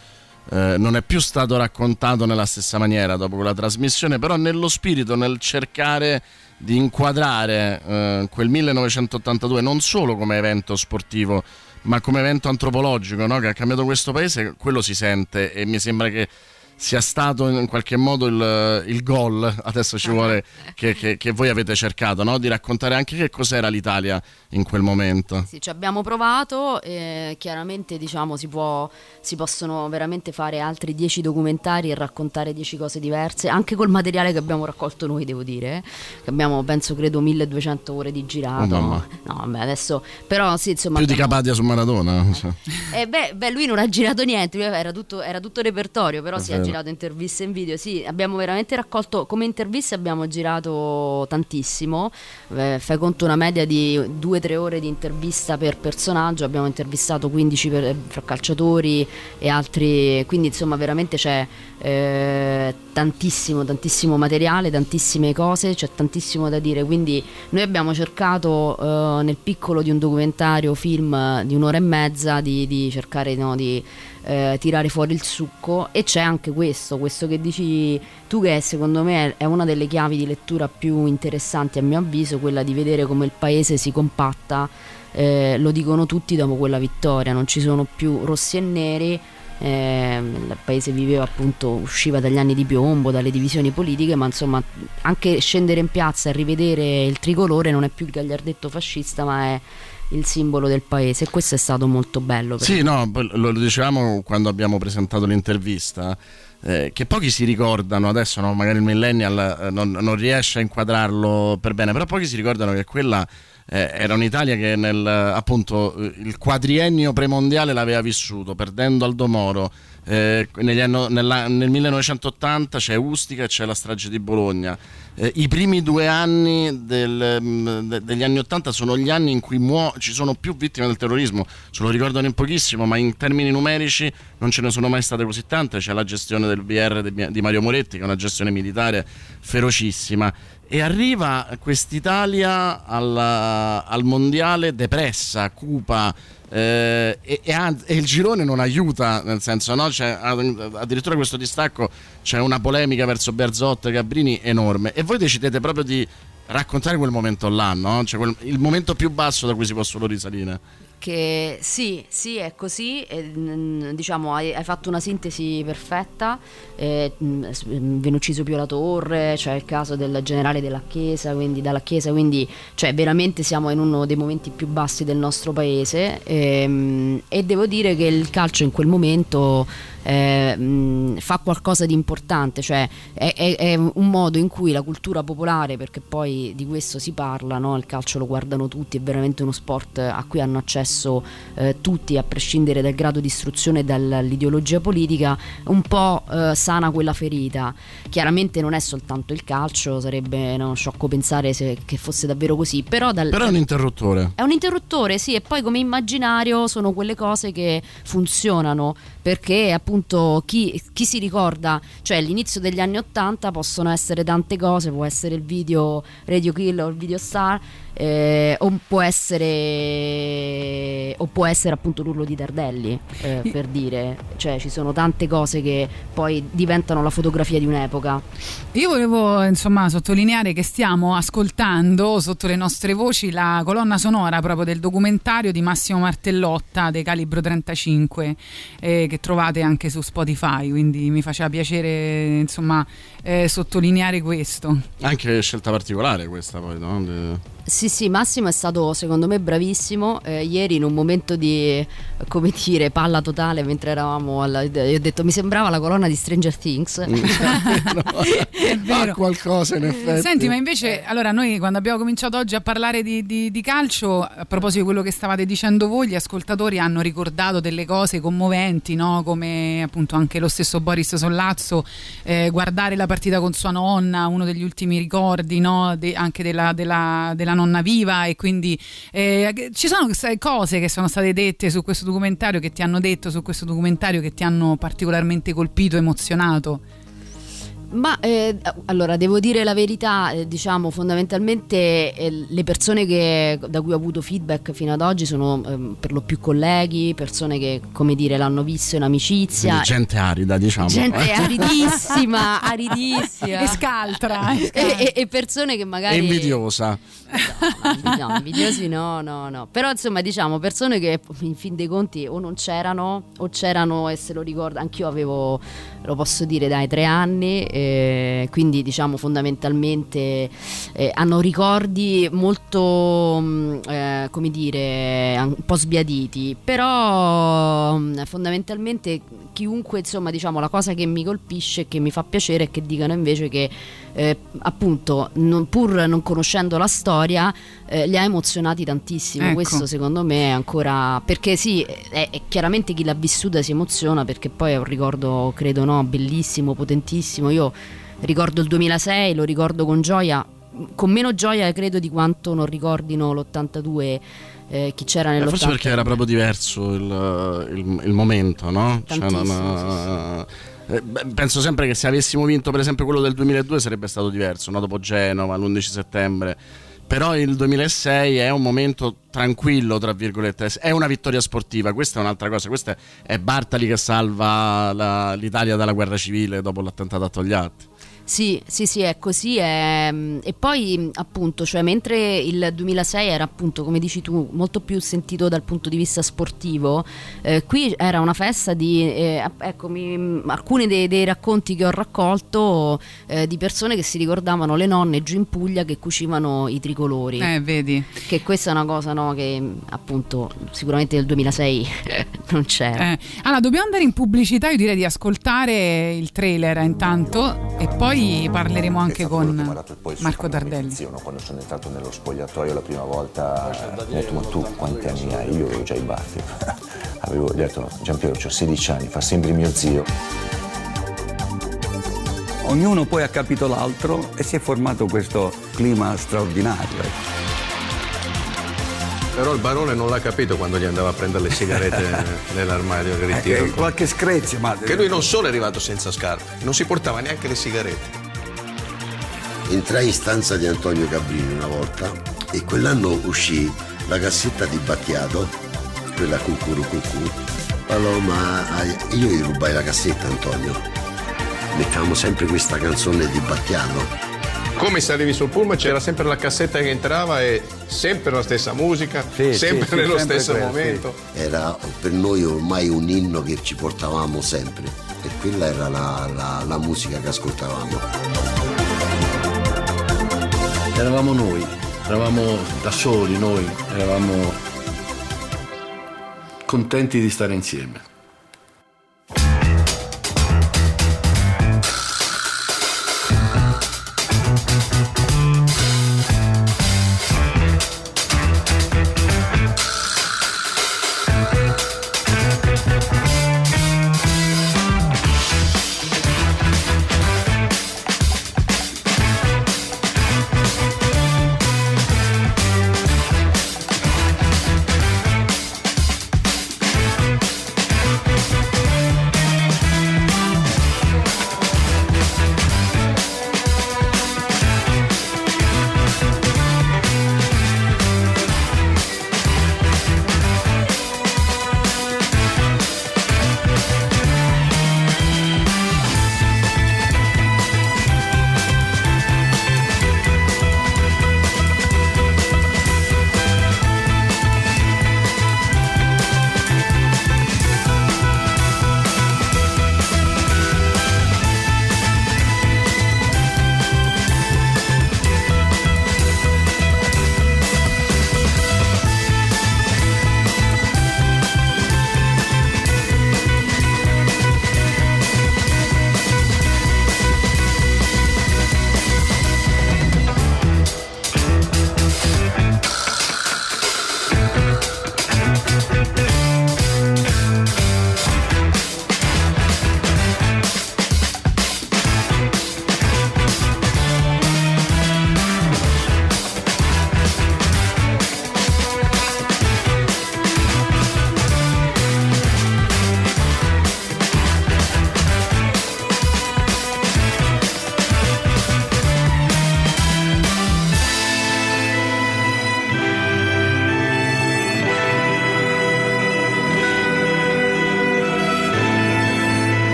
eh, non è più stato raccontato nella stessa maniera dopo quella trasmissione, però nello spirito, nel cercare di inquadrare eh, quel 1982 non solo come evento sportivo, ma come evento antropologico no? che ha cambiato questo paese, quello si sente e mi sembra che sia stato in qualche modo il, il gol, adesso ci vuole, [laughs] che, che- che voi avete cercato, no? di raccontare anche che cos'era l'Italia in quel momento. Sì, ci abbiamo provato, eh, chiaramente diciamo si, può, si possono veramente fare altri dieci documentari e raccontare dieci cose diverse, anche col materiale che abbiamo raccolto noi, devo dire, eh, che abbiamo penso credo 1200 ore di girato. Oh, mamma. no, vabbè, adesso però sì, insomma... Più di abbiamo- Capadia su Maradona. cioè. Eh, beh, beh, lui non ha girato niente, era tutto, era tutto repertorio, però È vero. vero. girato interviste in video, sì, abbiamo veramente raccolto, come interviste abbiamo girato tantissimo, Eh, fai conto una media di 2-3 ore di intervista per personaggio, abbiamo intervistato 15 per- fra calciatori e altri, quindi insomma veramente c'è eh, tantissimo, tantissimo materiale, tantissime cose, c'è tantissimo da dire, quindi noi abbiamo cercato eh, nel piccolo di un documentario, film eh, di un'ora e mezza di, di cercare no, di eh, tirare fuori il succo e c'è anche questo, questo che dici tu che secondo me è una delle chiavi di lettura più interessanti a mio avviso, quella di vedere come il paese si compatta, eh, lo dicono tutti dopo quella vittoria, non ci sono più rossi e neri. eh, il paese viveva appunto, usciva dagli anni di piombo, dalle divisioni politiche, ma insomma anche scendere in piazza e rivedere il tricolore non è più il gagliardetto fascista, ma è il simbolo del paese e questo è stato molto bello. Sì, no, poi lo dicevamo quando abbiamo presentato l'intervista. eh, che pochi si ricordano adesso, no, magari il millennial eh, non, non riesce a inquadrarlo per bene, però pochi si ricordano che quella eh, era un'Italia che nel appunto il quadriennio premondiale l'aveva vissuto, perdendo Aldo Moro. Eh, anno- nella- nel 1980 c'è Ustica e c'è la strage di Bologna. Eh, I primi due anni del, mm, de- degli anni 80 sono gli anni in cui muo- ci sono più vittime del terrorismo, se lo ricordano in pochissimo, ma in termini numerici non ce ne sono mai state così tante. C'è la gestione del VR de- di Mario Moretti, che è una gestione militare ferocissima. E arriva quest'Italia alla- al mondiale depressa, cupa. eh, e, e e il girone non aiuta, nel senso, no? C'è, addirittura questo distacco c'è una polemica verso Berzotto e Gabrini enorme. E voi decidete proprio di raccontare quel momento là, no? Cioè quel- il momento più basso da cui si può solo risalire. Che sì, sì, è così. e, mm, diciamo, hai, hai fatto una sintesi perfetta. eh, mm, s- mm, viene ucciso Pio La Torre, c'è il caso del generale della Chiesa, quindi dalla Chiesa, quindi cioè, veramente siamo in uno dei momenti più bassi del nostro paese. ehm, e devo dire che il calcio in quel momento eh, mh, fa qualcosa di importante, cioè è, è- è un modo in cui la cultura popolare, perché poi di questo si parla, no? il calcio lo guardano tutti, è veramente uno sport a cui hanno accesso eh, tutti, a prescindere dal grado di istruzione e dall'ideologia politica, un po' eh, sana quella ferita. Chiaramente non è soltanto il calcio, sarebbe no, sciocco pensare se- che fosse davvero così, però dal, Però è un interruttore. è un interruttore, sì, e poi come immaginario sono quelle cose che funzionano perché appunto chi, chi si ricorda, cioè all'inizio degli anni Ottanta possono essere tante cose, può essere il video Radio Kill o il video Star, eh, o può essere o può essere appunto l'urlo di Tardelli, eh, per dire, cioè ci sono tante cose che poi diventano la fotografia di un'epoca. Io volevo insomma sottolineare che stiamo ascoltando sotto le nostre voci la colonna sonora proprio del documentario di Massimo Martellotta dei Calibro 35 eh, che trovate anche su Spotify, quindi mi faceva piacere insomma eh, sottolineare questo. Anche scelta particolare questa poi, no? De- Sì, sì, Massimo è stato secondo me bravissimo. Eh, ieri in un momento di, come dire, palla totale mentre eravamo alla... Io ho detto mi sembrava la colonna di Stranger Things. [laughs] [laughs] Fa [laughs] qualcosa in effetti. Senti, ma invece, allora noi quando abbiamo cominciato oggi a parlare di, di- di calcio, a proposito di quello che stavate dicendo voi, gli ascoltatori hanno ricordato delle cose commoventi, no? come appunto anche lo stesso Boris Sollazzo, eh, guardare la partita con sua nonna, uno degli ultimi ricordi no? De- anche della, della- della nonna viva e quindi eh, ci sono cose che sono state dette su questo documentario, che ti hanno detto su questo documentario, che ti hanno particolarmente colpito, emozionato. Ma eh, allora devo dire la verità, eh, diciamo fondamentalmente eh, le persone che- da cui ho avuto feedback fino ad oggi sono ehm, per lo più colleghi, persone che come dire l'hanno visto in amicizia. Quindi gente arida, diciamo. Gente Eh. aridissima, [laughs] aridissima. E scaltra. E, e- e persone che magari... È invidiosa. [laughs] No, invidiosi no, no, no. Però insomma diciamo persone che in fin dei conti o non c'erano o c'erano e se lo ricordo, anch'io avevo, lo posso dire, dai tre anni, eh, quindi diciamo fondamentalmente eh, hanno ricordi molto, mh, eh, come dire, un po' sbiaditi, però mh, fondamentalmente chiunque, insomma, diciamo, la cosa che mi colpisce e che mi fa piacere è che dicano invece che eh, appunto, non- pur non conoscendo la storia, eh, li ha emozionati tantissimo. Ecco. Questo secondo me è ancora perché sì, è, è chiaramente chi l'ha vissuta si emoziona perché poi è un ricordo, credo, no, bellissimo, potentissimo. Io ricordo il 2006, lo ricordo con gioia, con meno gioia credo di quanto non ricordino l'82 eh, chi c'era Eh, nell'82. Forse perché era proprio diverso il, il- il momento, no? Cioè, Tantissimo, eh, beh, penso sempre che se avessimo vinto, per esempio, quello del 2002 sarebbe stato diverso, no? dopo Genova, l'11 settembre. Però il 2006 è un momento tranquillo, tra virgolette, è una vittoria sportiva. Questa è un'altra cosa. Questa è Bartali che salva la- l'Italia dalla guerra civile dopo l'attentato a Togliatti. Sì, sì, sì, è così. ehm, e poi appunto, cioè, mentre il 2006 era appunto, come dici tu, molto più sentito dal punto di vista sportivo, eh, qui era una festa di, eh, ecco, mi- alcuni dei, dei racconti che ho raccolto eh, di persone che si ricordavano le nonne giù in Puglia che cucivano i tricolori. Eh, vedi. Che questa è una cosa no, che appunto sicuramente nel 2006 non c'era. Eh, allora, dobbiamo andare in pubblicità. Io direi di ascoltare il trailer intanto e poi parleremo anche con Marco Tardelli. Quando sono entrato nello spogliatoio la prima volta, mi ha detto: Ma tu quanti anni hai? Io avevo già i baffi. [laughs] avevo detto: Giampiero, ho 16 anni, fa sempre mio zio. Ognuno poi ha capito l'altro e si è formato questo clima straordinario. Però il barone non l'ha capito quando gli andava a prendere le sigarette [laughs] nell'armadio del ritiro. Eh, qualche screzio, ma Che lui non solo è arrivato senza scarpe, non si portava neanche le sigarette. Entrai in stanza di Antonio Cabrini una volta e quell'anno uscì la cassetta di Battiato, quella cucuru cucù. Allora, ma ah, io gli rubai la cassetta Antonio. Mettavamo sempre questa canzone di Battiato. Come salivi sul pullman c'era sempre la cassetta che entrava e sempre la stessa musica, sempre sì, nello sempre stesso quello, momento. Era per noi ormai un inno che ci portavamo sempre e quella era la, la- la musica che ascoltavamo. Eravamo noi, eravamo da soli noi, eravamo contenti di stare insieme.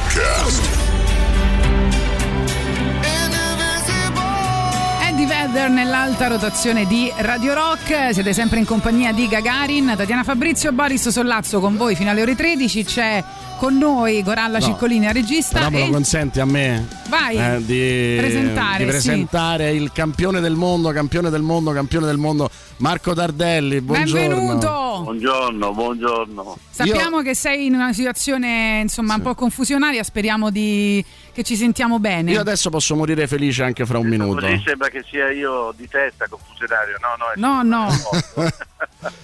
Podcast. Vedder nell'alta rotazione di Radio Rock, siete sempre in compagnia di Gagarin, Tatiana Fabrizio, Boris Sollazzo con voi fino alle ore 13, c'è con noi Goralla No, Ciccolini a regista Però me lo e consenti a me Vai, eh, di presentare, di presentare il campione del mondo, campione del mondo, campione del mondo, Marco Tardelli. Buongiorno. benvenuto! Buongiorno, buongiorno. Sappiamo che sei in una situazione insomma un po' confusionaria, speriamo di... che ci sentiamo bene. Io adesso posso morire felice anche fra un minuto. Così sembra che sia io di testa confusionario. No, no, è No, no.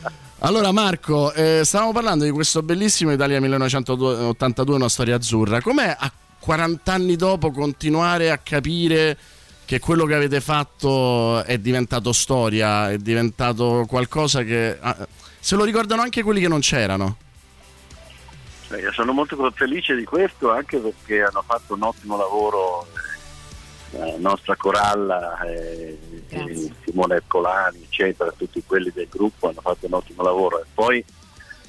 [laughs] Allora Marco, eh, stavamo parlando di questo bellissimo Italia 1982, una storia azzurra. Com'è a 40 anni dopo continuare a capire che quello che avete fatto è diventato storia, è diventato qualcosa che... ah, se lo ricordano anche quelli che non c'erano. Io sono molto felice di questo anche perché hanno fatto un ottimo lavoro eh, la nostra coralla, eh, Simone Ercolani, eccetera, tutti quelli del gruppo hanno fatto un ottimo lavoro e poi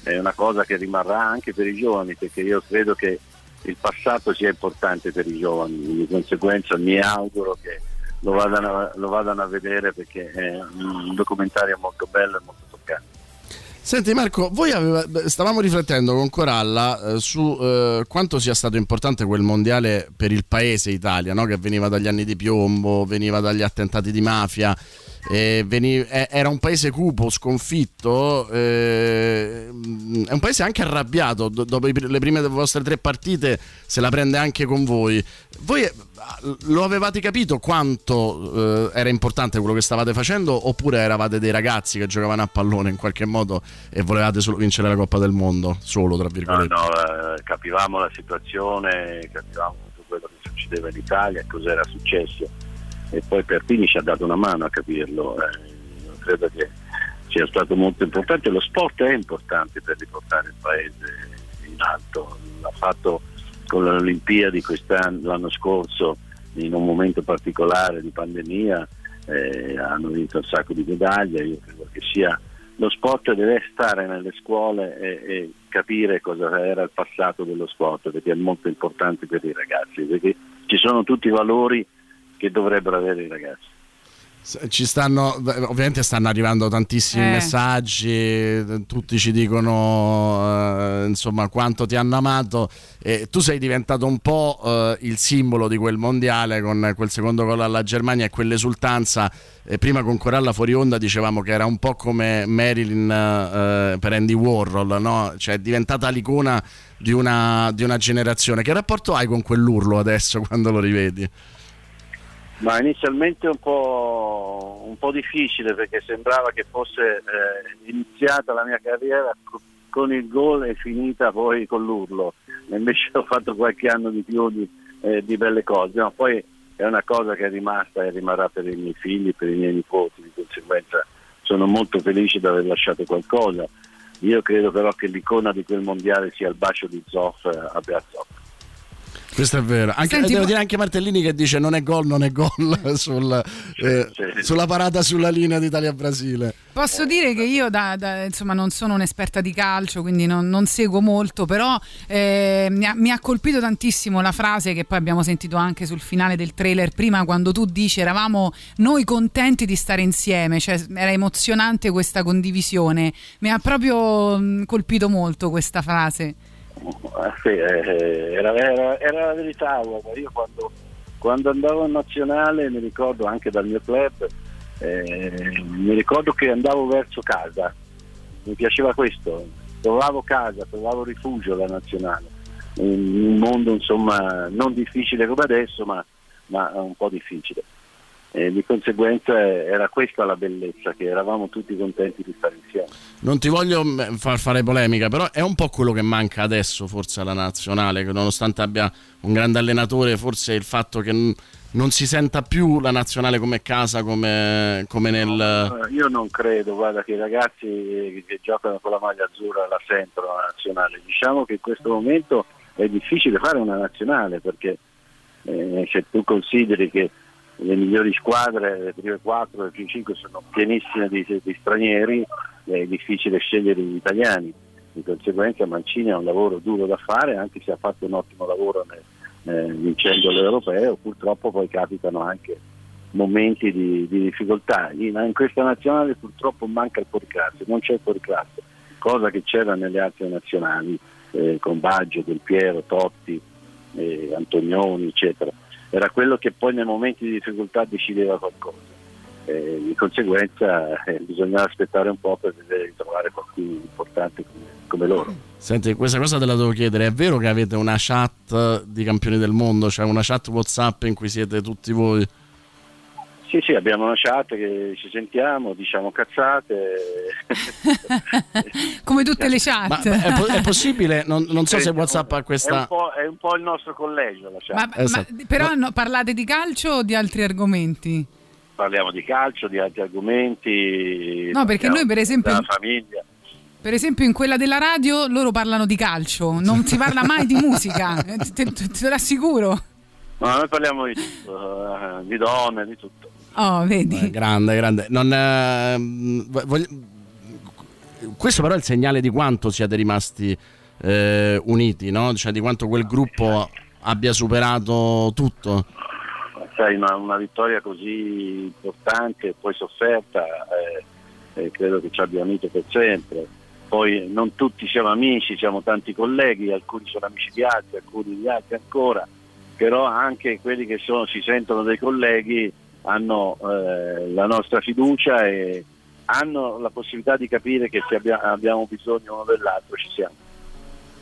è una cosa che rimarrà anche per i giovani perché io credo che il passato sia importante per i giovani, di conseguenza mi auguro che lo vadano, lo vadano a vedere perché è un documentario molto bello e molto. Senti Marco, voi aveva- stavamo riflettendo con Coralla eh, su eh, quanto sia stato importante quel mondiale per il paese Italia, no? che veniva dagli anni di piombo, veniva dagli attentati di mafia, eh, veni- eh, era un paese cupo, sconfitto, eh, è un paese anche arrabbiato, do- dopo le prime vostre tre partite se la prende anche con voi. Voi lo avevate capito quanto eh, era importante quello che stavate facendo oppure eravate dei ragazzi che giocavano a pallone in qualche modo e volevate solo vincere la Coppa del Mondo, solo tra No, virgolette? no, eh, capivamo la situazione, capivamo tutto quello che succedeva in Italia, cos'era successo e poi Pertini ci ha dato una mano a capirlo. eh, credo che sia stato molto importante. Lo sport è importante per riportare il paese in alto. L'ha fatto con le Olimpiadi quest'anno, l'anno scorso in un momento particolare di pandemia, eh, hanno vinto un sacco di medaglie. Io credo che sia lo sport deve stare nelle scuole e, e capire cosa era il passato dello sport perché è molto importante per i ragazzi perché ci sono tutti i valori che dovrebbero avere i ragazzi Ci stanno, ovviamente stanno arrivando tantissimi Eh. messaggi, eh, tutti ci dicono eh, insomma quanto ti hanno amato e tu sei diventato un po' eh, il simbolo di quel mondiale con quel secondo gol alla Germania e quell'esultanza. Prima con Coralla fuori onda dicevamo che era un po' come Marilyn eh, per Andy Warhol, no? cioè è diventata l'icona di una, di una generazione. Che rapporto hai con quell'urlo adesso [laughs] quando lo rivedi? Ma inizialmente un po', un po' difficile perché sembrava che fosse eh, iniziata la mia carriera co- con il gol e finita poi con l'urlo. Invece [laughs] ho fatto qualche anno di più di, eh, di belle cose. Ma poi è una cosa che è rimasta e rimarrà per i miei figli per i miei nipoti di conseguenza sono molto felice di aver lasciato qualcosa. Io credo però che l'icona di quel mondiale sia il bacio di Zoff eh, a Beazzocco Questo è vero. Anche, Senti, devo ma- dire anche Martellini che dice non è gol, non è gol [laughs] sul, eh, sulla parata sulla linea d'Italia-Brasile. Posso dire che io da, da- insomma, non sono un'esperta di calcio, quindi non, non seguo molto, però eh, mi, ha, mi ha colpito tantissimo la frase che poi abbiamo sentito anche sul finale del trailer prima, quando tu dici eravamo noi contenti di stare insieme, cioè era emozionante questa condivisione. Mi ha proprio mh, colpito molto questa frase. Eh, sì, eh, era, era- era la verità, guarda, io quando, quando andavo in nazionale mi ricordo anche dal mio club, eh, mi ricordo che andavo verso casa, mi piaceva questo, trovavo casa, trovavo rifugio alla nazionale, in un mondo insomma non difficile come adesso ma, ma un po' difficile. E di conseguenza eh, era questa la bellezza, che eravamo tutti contenti di stare insieme. Non ti voglio mm, far fare polemica, però è un po' quello che manca adesso forse alla nazionale, che nonostante abbia un grande allenatore, forse il fatto che non si senta più la nazionale come casa, come, come nel... Eh, Io non credo, guarda che i ragazzi che giocano con la maglia azzurra la sentono la nazionale. Diciamo che in questo momento è difficile fare una nazionale perché eh, se tu consideri che le migliori squadre, le prime 4, le prime 5 sono pienissime di, di stranieri, è difficile scegliere gli italiani. Di conseguenza Mancini ha un lavoro duro da fare, anche se ha fatto un ottimo lavoro nel, eh, vincendo l'europeo, purtroppo poi capitano anche momenti di, di difficoltà. In, in questa nazionale purtroppo manca il fuoriclasse, non c'è il fuoriclasse, cosa che c'era nelle altre nazionali, eh, con Baggio, Del Piero, Totti, eh, Antonioni, eccetera. Era quello che poi nei momenti di difficoltà decideva qualcosa. Eh, di conseguenza eh, bisognava aspettare un po' per vedere di trovare qualcuno importante come, come loro. Senti, questa cosa te la devo chiedere. È vero che avete una chat di campioni del mondo, cioè una chat WhatsApp in cui siete tutti voi? Sì, sì, abbiamo una chat che ci sentiamo, diciamo cazzate. [laughs] Come tutte le chat. Ma è, po- è possibile? Non, non so se WhatsApp ha È un, questa. po', è un po' il nostro collegio la chat. Ma- ma- però no, parlate di calcio o di altri argomenti? Parliamo di calcio, di altri argomenti. No, perché noi, per esempio- Della famiglia. Per esempio in quella della radio loro parlano di calcio, non si parla mai di musica, [laughs] eh, te, te- te l'assicuro. No, noi parliamo di tutto, eh, di donne, di tutto. Oh, vedi. Eh, grande, grande. Non, ehm, voglio- Questo però è il segnale di quanto siete rimasti eh, uniti, no? Cioè di quanto quel gruppo abbia superato tutto. Sai, una, una vittoria così importante e poi sofferta, eh, eh, credo che ci abbia unito per sempre. Poi non tutti siamo amici, siamo tanti colleghi, alcuni sono amici di altri, alcuni di altri ancora, però anche quelli che sono- si sentono dei colleghi hanno eh, la nostra fiducia e hanno la possibilità di capire che se abbia- abbiamo bisogno uno dell'altro ci siamo.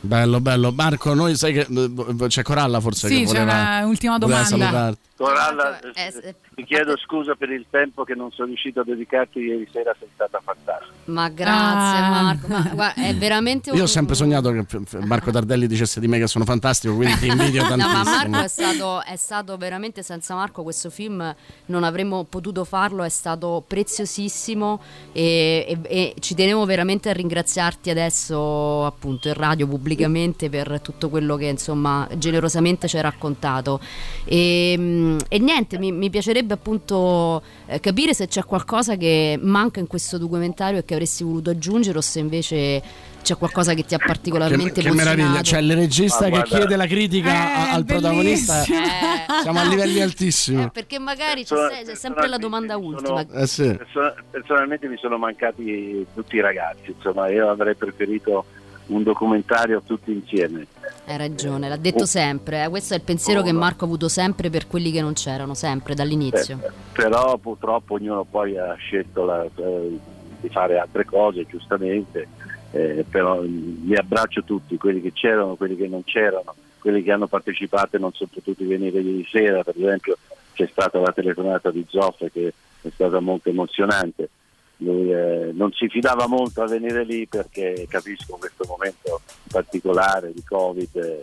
Bello, bello. Marco, noi sai che eh, c'è Coralla forse Sì, che c'è voleva, un'ultima voleva domanda. Coralla, eh, ti chiedo scusa per il tempo che non sono riuscito a dedicarti ieri sera, sei stata fantastica. Ma grazie Ah. Marco, ma guarda, è veramente un... Io ho sempre sognato che Marco Tardelli dicesse di me che sono fantastico, quindi ti invidio [laughs] No, tantissimo. ma Marco è stato, è stato veramente senza Marco questo film non avremmo potuto farlo, è stato preziosissimo e, e- e ci tenevo veramente a ringraziarti adesso appunto in radio pubblicamente per tutto quello che insomma generosamente ci hai raccontato e, mm, e niente mi, mi piacerebbe appunto eh, capire se c'è qualcosa che manca in questo documentario e che avresti voluto aggiungere o se invece c'è qualcosa che ti ha Che, particolarmente che meraviglia, emozionato. c'è il regista Ah, che chiede la critica a- al protagonista. Siamo a livelli altissimi. Eh, perché magari c'è, c'è sempre la domanda ultima. Eh sì. Perso- personalmente mi sono mancati tutti i ragazzi, insomma io avrei preferito un documentario tutti insieme. Hai ragione, l'ha detto sempre. eh. Questo è il pensiero Oh, che. Marco ha avuto sempre per quelli che non c'erano, sempre dall'inizio. Eh, però purtroppo ognuno poi ha scelto la- eh, di fare altre cose, giustamente, eh, però li abbraccio tutti, quelli che c'erano, quelli che non c'erano, quelli che hanno partecipato e non sono potuti venire ieri sera, per esempio c'è stata la telefonata di Zoffe che è stata molto emozionante. Lui eh, non si fidava molto a venire lì perché capisco questo momento particolare di Covid eh,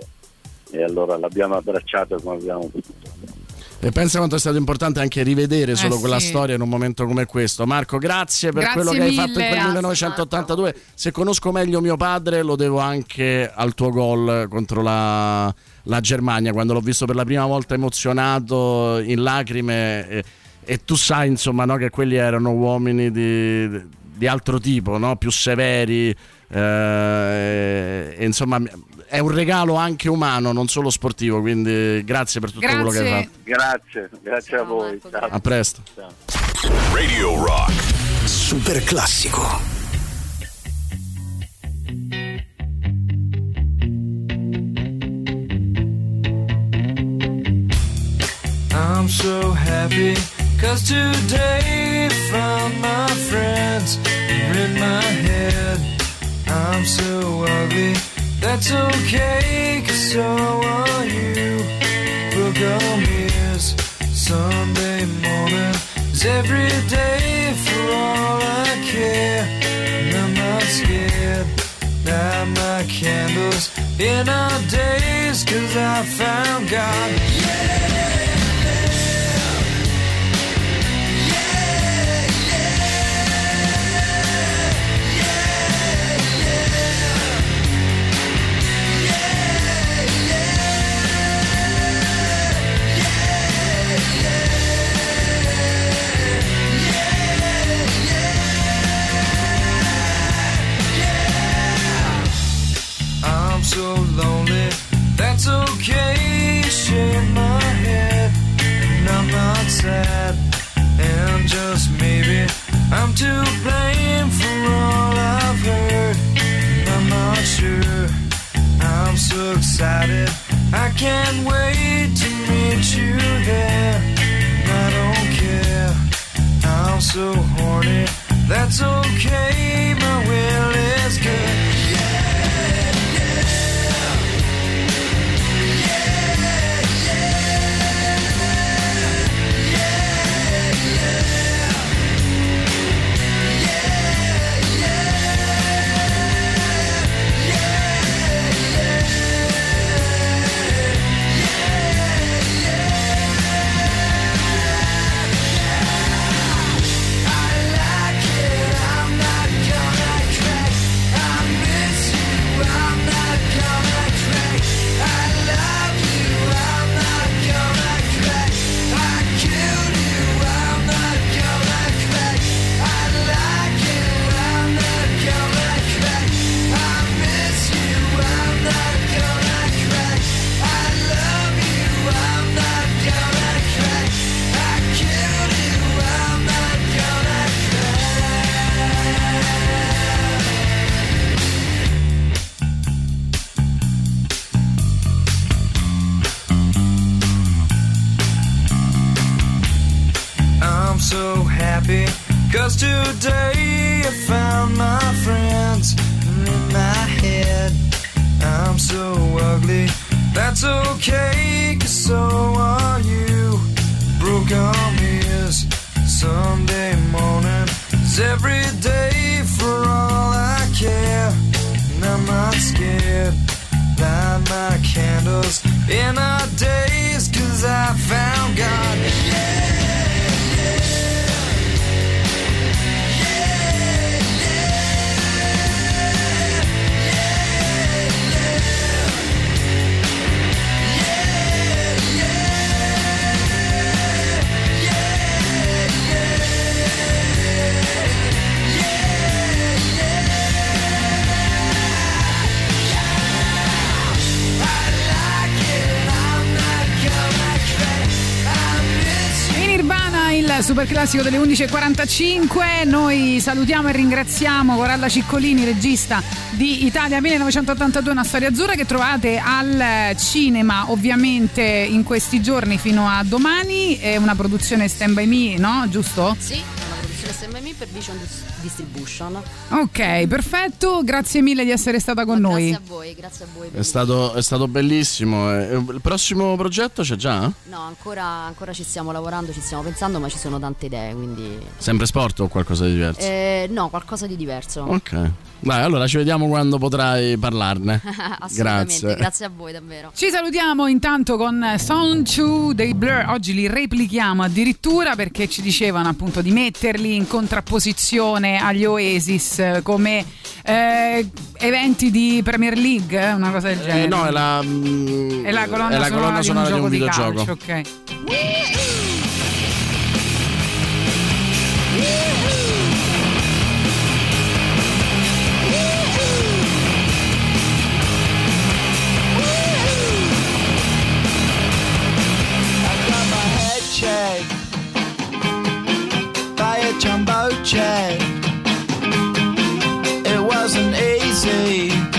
e allora l'abbiamo abbracciato come abbiamo potuto. E pensa quanto è stato importante anche rivedere solo Eh, quella sì. storia in un momento come questo. Marco, grazie per Grazie quello che hai mille. fatto in quel Grazie, 1982. Se conosco meglio mio padre, lo devo anche al tuo gol contro la, la Germania, quando l'ho visto per la prima volta emozionato, in lacrime. E, e tu sai, insomma, no, che quelli erano uomini di, di altro tipo, no? più severi. eh, e, insomma, è un regalo anche umano, non solo sportivo. Quindi, grazie per tutto quello che hai fatto. Grazie, grazie a voi. Ciao. A presto. Radio Rock. Super classico. I'm so happy cause today found my friends are in my head. I'm so ugly, that's okay cause so are you. Book on mirrors, Sunday morning is every day for all I care. And I'm not scared. Light my candles in our days cause I found God. so lonely. That's okay. Shake my head, and I'm not sad. And just maybe I'm to blame for all I've heard. I'm not sure. I'm so excited. I can't wait to meet you there. I don't care. I'm so horny. That's okay. My will is good. So happy. Cause today I found my friends in my head. I'm so ugly. That's okay cause so are you. Broke arm is Sunday morning. Is every day for all I care. And I'm not scared. Light my candles in our days cause I found God. In super classico delle 11.45 noi salutiamo e ringraziamo Coralla Ciccolini regista di Italia 1982 una storia azzurra che trovate al cinema ovviamente in questi giorni fino a domani è una produzione Stand By Me no? giusto? Sì, è una produzione SMM per Vision Dis- Distribution. ok perfetto grazie mille di essere stata con noi Grazie a voi, grazie a voi. È stato, è stato bellissimo. eh. Il prossimo progetto c'è già? No, ancora, ancora ci stiamo lavorando, ci stiamo pensando, ma ci sono tante idee, quindi... Sempre sport o qualcosa di diverso? Eh, no, qualcosa di diverso. Ok. Dai, allora ci vediamo quando potrai parlarne. [laughs] Assolutamente, Grazie. grazie a voi davvero. Ci salutiamo intanto con Sound 2 dei Blur. Oggi li replichiamo addirittura perché ci dicevano appunto di metterli in contrapposizione agli Oasis eh, come eh, eventi di Premier League, eh, una cosa del genere. Eh, no, è la, mm, È la colonna è la sonora, colonna sonora di un, gioco di videogioco. calcio, ok. check. Buy a jumbo check. It wasn't easy.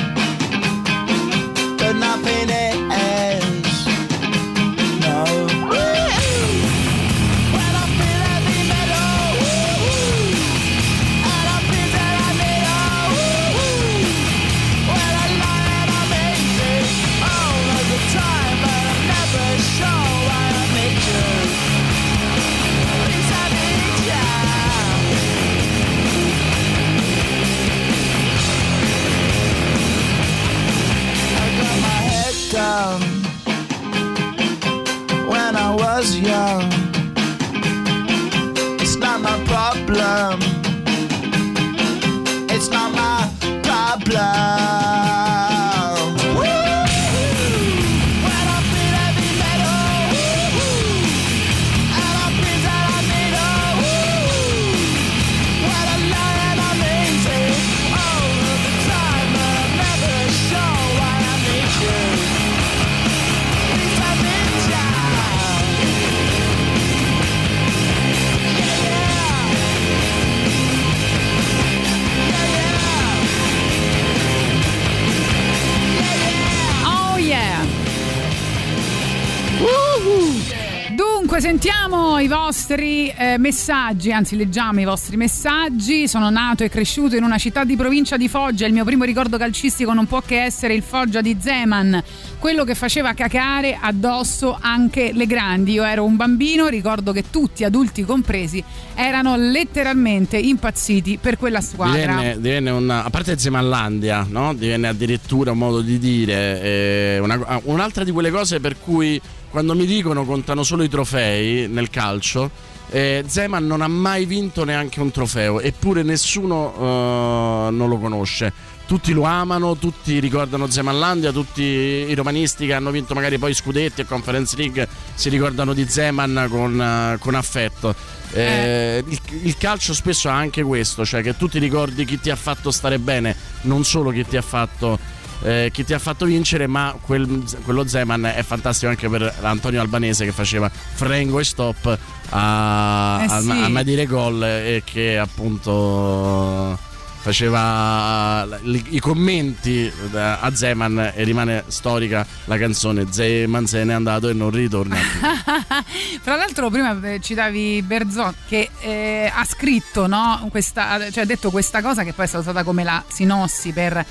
Sentiamo i vostri eh, messaggi, anzi leggiamo i vostri messaggi. Sono nato e cresciuto in una città di provincia di Foggia, il mio primo ricordo calcistico non può che essere il Foggia di Zeman, quello che faceva cacare addosso anche le grandi. Io ero un bambino, ricordo che tutti, adulti compresi, erano letteralmente impazziti per quella squadra. Divenne, divenne una, a parte Zemanlandia, no? divenne addirittura un modo di dire, eh, una- un'altra di quelle cose per cui quando mi dicono contano solo i trofei nel calcio, eh, Zeman non ha mai vinto neanche un trofeo, eppure nessuno eh, non lo conosce. Tutti lo amano, tutti ricordano Zemanlandia, tutti i romanisti che hanno vinto magari poi Scudetti e Conference League si ricordano di Zeman con, eh, con affetto. Eh, il, il calcio spesso ha anche questo, cioè che tu ti ricordi chi ti ha fatto stare bene, non solo chi ti ha fatto, eh, chi ti ha fatto vincere, ma quel- quello Zeman è fantastico anche per Antonio Albanese che faceva frengo e stop a, Eh a- sì. a mai dire gol e che appunto faceva i commenti da- a Zeman e rimane storica la canzone Zeman se n'è andato e non ritorna. [laughs] Fra l'altro, prima eh, citavi Berzot che eh, ha scritto, no, questa, cioè ha detto questa cosa che poi è stata usata come la sinossi per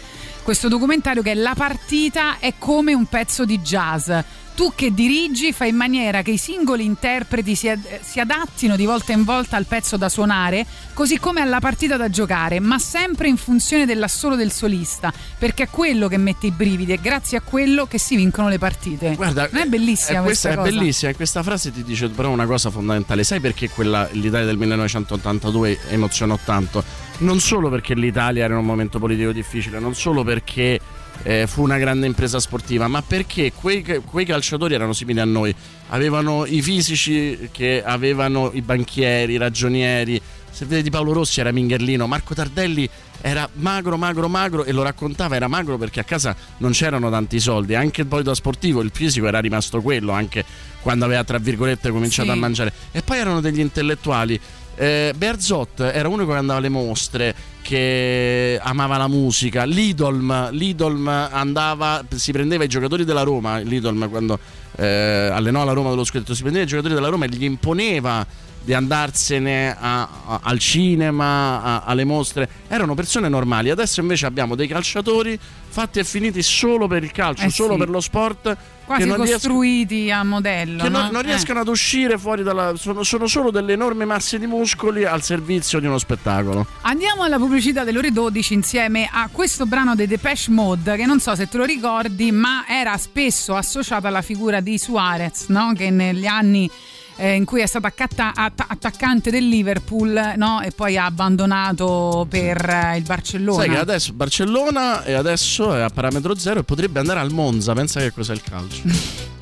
questo documentario che la partita è come un pezzo di jazz. Tu che dirigi fai in maniera che i singoli interpreti si, ad- si adattino di volta in volta al pezzo da suonare, così come alla partita da giocare, ma sempre in funzione dell'assolo del solista, perché è quello che mette i brividi e grazie a quello che si vincono le partite. Guarda, non è bellissima Eh, questa questa è bellissima e questa frase ti dice però una cosa fondamentale. Sai perché quella, l'Italia del 1982 emozionò tanto? Non solo perché l'Italia era in un momento politico difficile, non solo perché eh, fu una grande impresa sportiva, ma perché quei, quei calciatori erano simili a noi. Avevano i fisici che avevano i banchieri, i ragionieri. Se vedi Paolo Rossi era Mingherlino, Marco Tardelli era magro, magro, magro e lo raccontava, era magro perché a casa non c'erano tanti soldi, anche poi da sportivo il fisico era rimasto quello, anche quando aveva tra virgolette cominciato Sì. a mangiare. E poi erano degli intellettuali. Eh, Berzot era uno che andava alle mostre, che amava la musica. Lidolm, Lidolm andava, si prendeva i giocatori della Roma. Lidolm, quando eh, allenò la Roma dello scudetto, si prendeva i giocatori della Roma e gli imponeva di andarsene a- a- al cinema, a- alle mostre. Erano persone normali. Adesso invece abbiamo dei calciatori fatti e finiti solo per il calcio, Eh solo sì. per lo sport. Quasi non costruiti a modello. che non, no? non Eh. riescono ad uscire fuori dalla. Sono, sono solo delle enormi masse di muscoli al servizio di uno spettacolo. Andiamo alla pubblicità delle ore 12 insieme a questo brano dei Depeche Mode che non so se te lo ricordi ma era spesso associato alla figura di Suarez no? che negli anni eh, in cui è stato accatta- atta- attaccante del Liverpool no? e poi ha abbandonato per eh, il Barcellona. Sai che adesso Barcellona e adesso è a parametro zero e potrebbe andare al Monza. Pensa che cos'è il calcio. [laughs]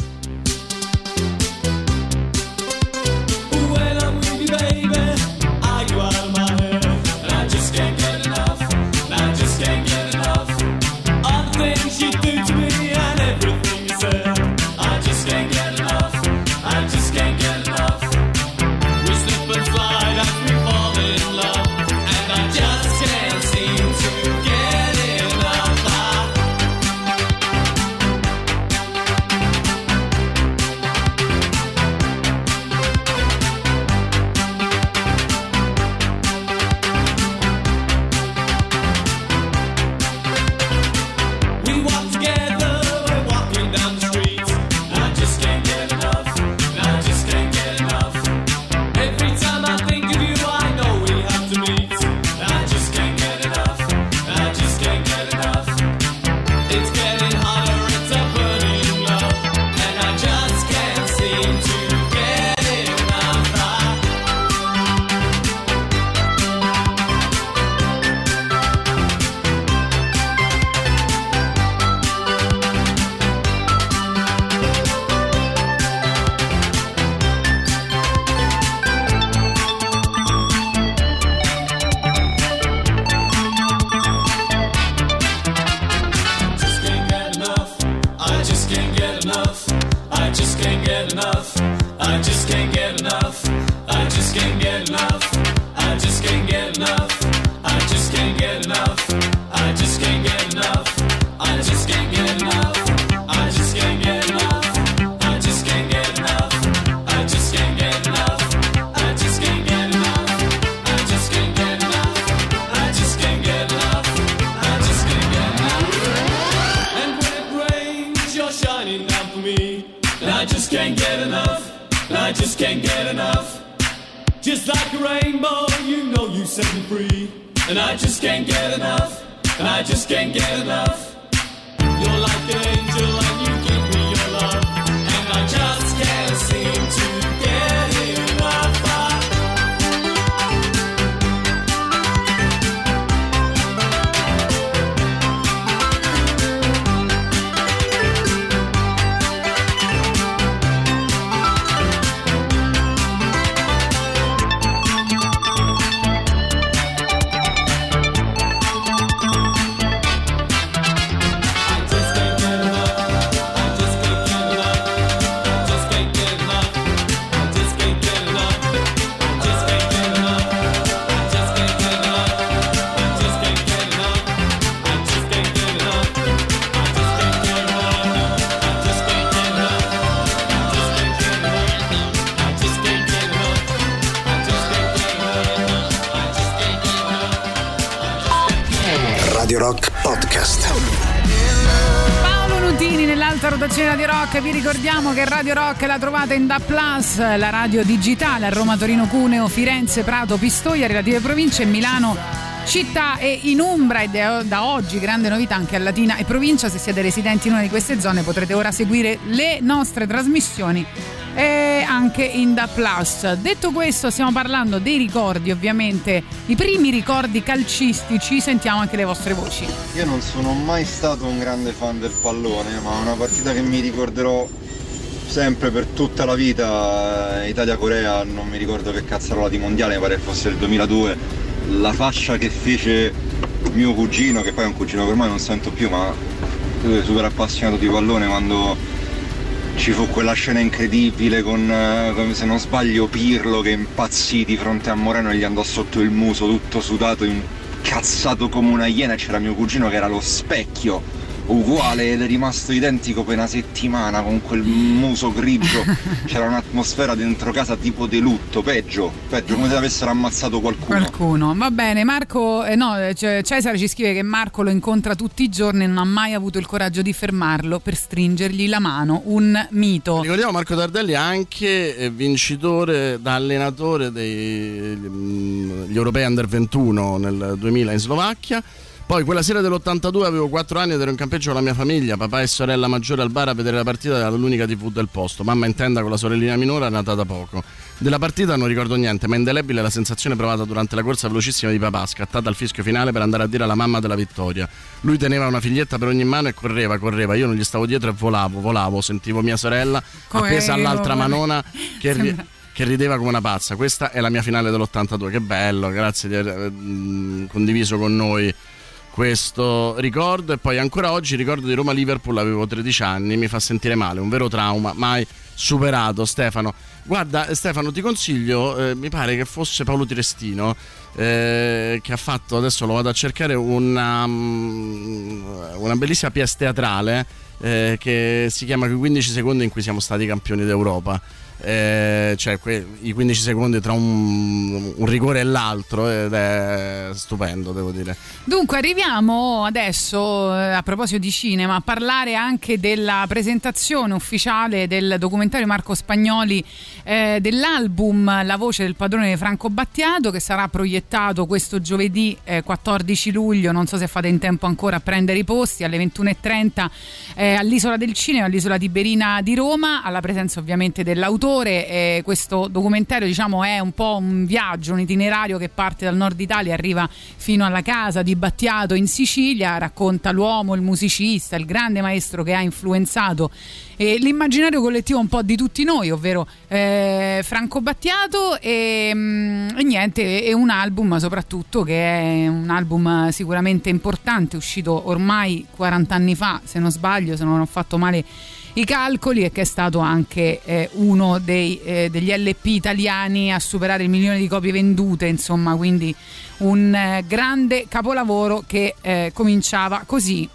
set me free. And I just can't get enough. And I just can't get enough. You're like an angel Nell'alta rotazione di Rock, vi ricordiamo che Radio Rock la trovate in DAP Plus, la radio digitale a Roma, Torino, Cuneo, Firenze, Prato, Pistoia, relative province, Milano, città e in Umbra. Ed è da oggi grande novità anche a Latina e provincia, se siete residenti in una di queste zone potrete ora seguire le nostre trasmissioni. E anche in Da Plus. Detto questo, stiamo parlando dei ricordi, ovviamente, i primi ricordi calcistici, sentiamo anche le vostre voci. Io non sono mai stato un grande fan del pallone, ma una partita che mi ricorderò sempre per tutta la vita, eh, Italia-Corea, non mi ricordo che cazzarola di mondiale, pare fosse il 2002, la fascia che fece mio cugino, che poi è un cugino che ormai non sento più, ma è super appassionato di pallone quando ci fu quella scena incredibile con, eh, con, se non sbaglio, Pirlo che impazzì di fronte a Moreno e gli andò sotto il muso tutto sudato, incazzato come una iena. C'era mio cugino che era lo specchio uguale ed è rimasto identico per una settimana con quel muso grigio [laughs] c'era un'atmosfera dentro casa tipo di lutto peggio peggio come se avessero ammazzato qualcuno Qualcuno, va bene. Marco, eh, no, cioè, Cesare ci scrive che Marco lo incontra tutti i giorni e non ha mai avuto il coraggio di fermarlo per stringergli la mano. Un mito. Ricordiamo Marco Tardelli anche eh, vincitore da allenatore degli europei under 21 nel 2000 in Slovacchia. Poi quella sera dell'82 avevo 4 anni ed ero in campeggio con la mia famiglia, papà e sorella maggiore al bar a vedere la partita dall'unica TV del posto. Mamma in tenda con la sorellina minore nata da poco. Della partita non ricordo niente, ma indelebile è la sensazione provata durante la corsa velocissima di papà, scattata al fischio finale per andare a dire alla mamma della vittoria. Lui teneva una figlietta per ogni mano e correva, correva. Io non gli stavo dietro e volavo, volavo. Sentivo mia sorella appesa all'altra manona [laughs] che, Sembra- che rideva come una pazza. Questa è la mia finale dell'82. Che bello, grazie di aver mm, condiviso con noi questo ricordo. E poi ancora oggi ricordo di Roma-Liverpool, avevo 13 anni, mi fa sentire male, un vero trauma, mai superato. Stefano, guarda, Stefano, ti consiglio, eh, mi pare che fosse Paolo Tirestino. eh, che ha fatto adesso lo vado a cercare una, mm, una bellissima pièce teatrale eh, che si chiama I 15 secondi in cui siamo stati campioni d'Europa eh, cioè que- i 15 secondi tra un, un rigore e l'altro ed è stupendo devo dire Dunque, arriviamo adesso, eh, a proposito di cinema, a parlare anche della presentazione ufficiale del documentario Marco Spagnoli eh, dell'album La voce del padrone di Franco Battiato che sarà proiettato questo giovedì eh, 14 luglio, non so se fate in tempo ancora a prendere i posti, alle 21.30 eh, all'Isola del Cinema, all'Isola Tiberina di Roma, alla presenza ovviamente dell'autore. Eh, questo documentario diciamo è un po' un viaggio, un itinerario che parte dal nord Italia arriva fino alla casa di Battiato in Sicilia, racconta l'uomo, il musicista, il grande maestro che ha influenzato eh, l'immaginario collettivo un po' di tutti noi, ovvero eh, Franco Battiato e, mm, e niente, è un album soprattutto che è un album sicuramente importante, uscito ormai 40 anni fa, se non sbaglio, se non ho fatto male i calcoli e che è stato anche eh, uno dei, eh, degli LP italiani a superare il milione di copie vendute, insomma, quindi un eh, grande capolavoro che eh, cominciava così.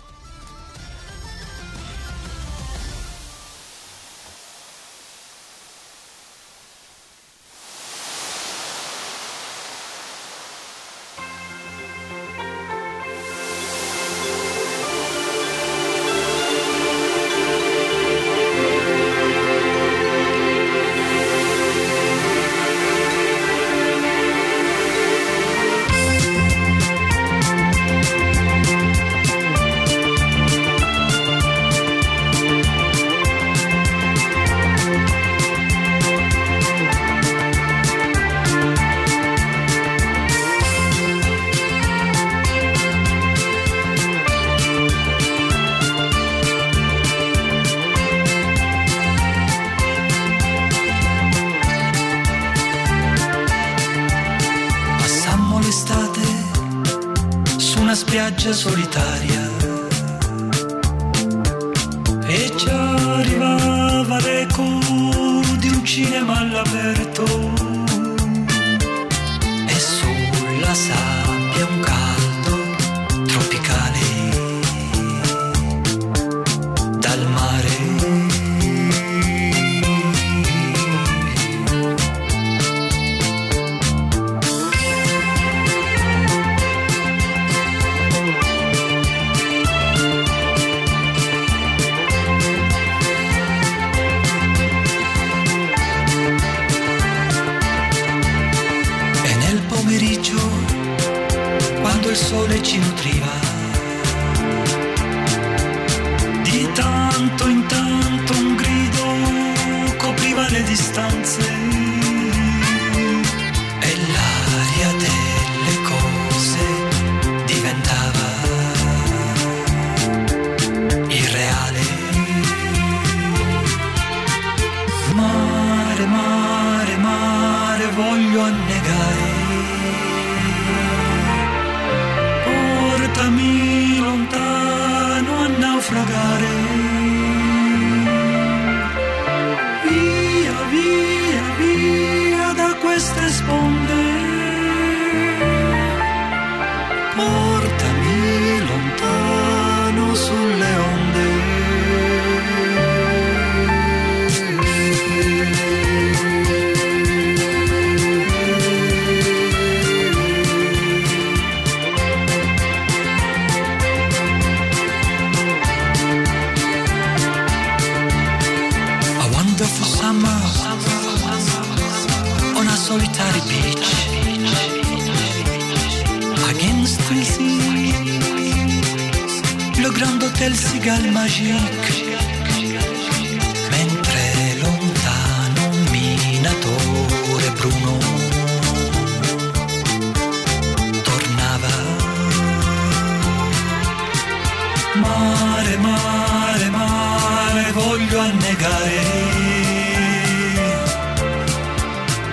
Mare mare mare voglio annegare.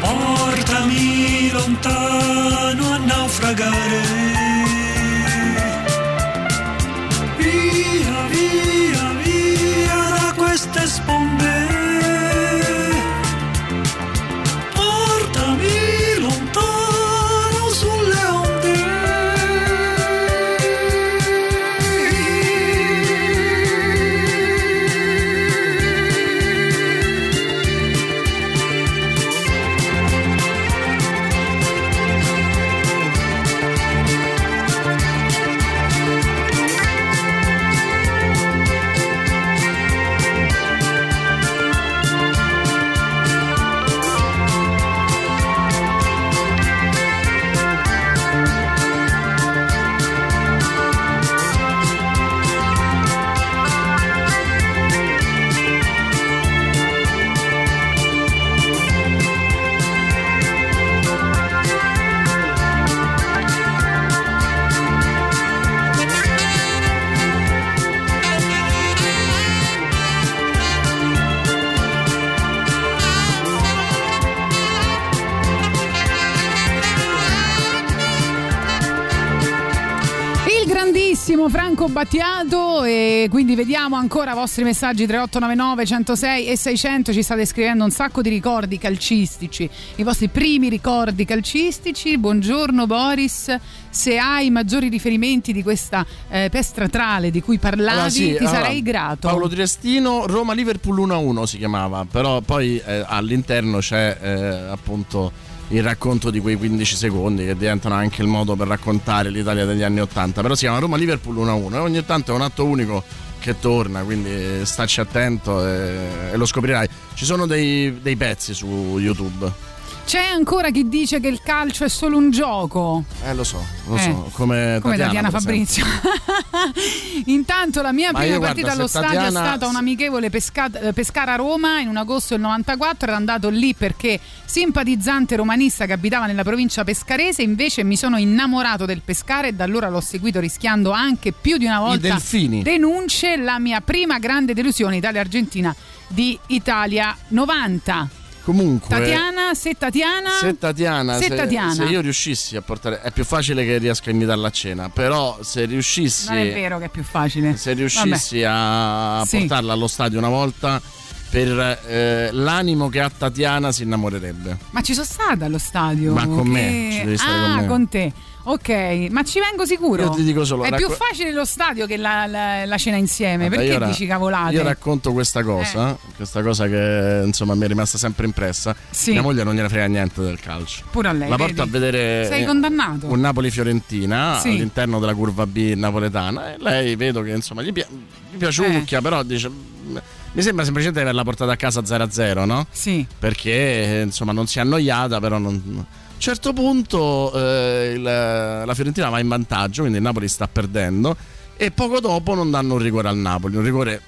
Portami lontano a naufragare Battiato e quindi vediamo ancora i vostri messaggi 3899 106 e 600 ci state scrivendo un sacco di ricordi calcistici i vostri primi ricordi calcistici. Buongiorno Boris. Se hai maggiori riferimenti di questa eh, pestratrale di cui parlavi Allora, sì, ti allora, sarei grato. Paolo Triestino, Roma-Liverpool 1-1 si chiamava, però poi eh, all'interno c'è eh, appunto il racconto di quei 15 secondi che diventano anche il modo per raccontare l'Italia degli anni 80, però si chiama Roma-Liverpool 1-1 e ogni tanto è un atto unico che torna, quindi stacci attento e, e lo scoprirai. Ci sono dei, dei pezzi su YouTube. C'è ancora chi dice che il calcio è solo un gioco Eh lo so, lo Eh, so, come, come Tatiana, esempio. Fabrizio. [laughs] Intanto la mia Ma prima partita guarda, allo stadio è Tatiana- stata un amichevole Pesca- Pescara-Roma in un agosto del 94. Ero andato lì perché simpatizzante romanista che abitava nella provincia pescarese. Invece mi sono innamorato del Pescara e da allora l'ho seguito rischiando anche più di una volta denunce. La mia prima grande delusione Italia-Argentina di Italia 90. Comunque, Tatiana, se Tatiana. se Tatiana, se se, Tatiana. se io riuscissi a portare, è più facile che riesca a invitarla a cena, però se riuscissi, Non è vero che è più facile. se riuscissi a Sì. portarla allo stadio una volta, per eh, l'animo che ha Tatiana si innamorerebbe. Ma ci sono stata allo stadio. Ma con Che- me, ci devi stare ah, con me. te. Ok, ma ci vengo sicuro. Io ti dico solo, È racco- più facile lo stadio che la, la- la cena insieme. Vabbè, Perché ra- dici cavolate? Io racconto questa cosa, Eh. questa cosa che insomma mi è rimasta sempre impressa. Sì. Mia moglie non gliene frega niente del calcio. Pure a lei. La porto vedi? a vedere Sei eh, condannato. un Napoli-Fiorentina Sì. all'interno della curva B napoletana e lei vedo che insomma gli, pia- gli piaciucchia, però dice "Mm, mi sembra semplicemente averla portata a casa 0-0, no? Sì. Perché eh, insomma non si è annoiata, però non... A un certo punto eh, il- la Fiorentina va in vantaggio, quindi il Napoli sta perdendo e poco dopo non danno un rigore al Napoli, un rigore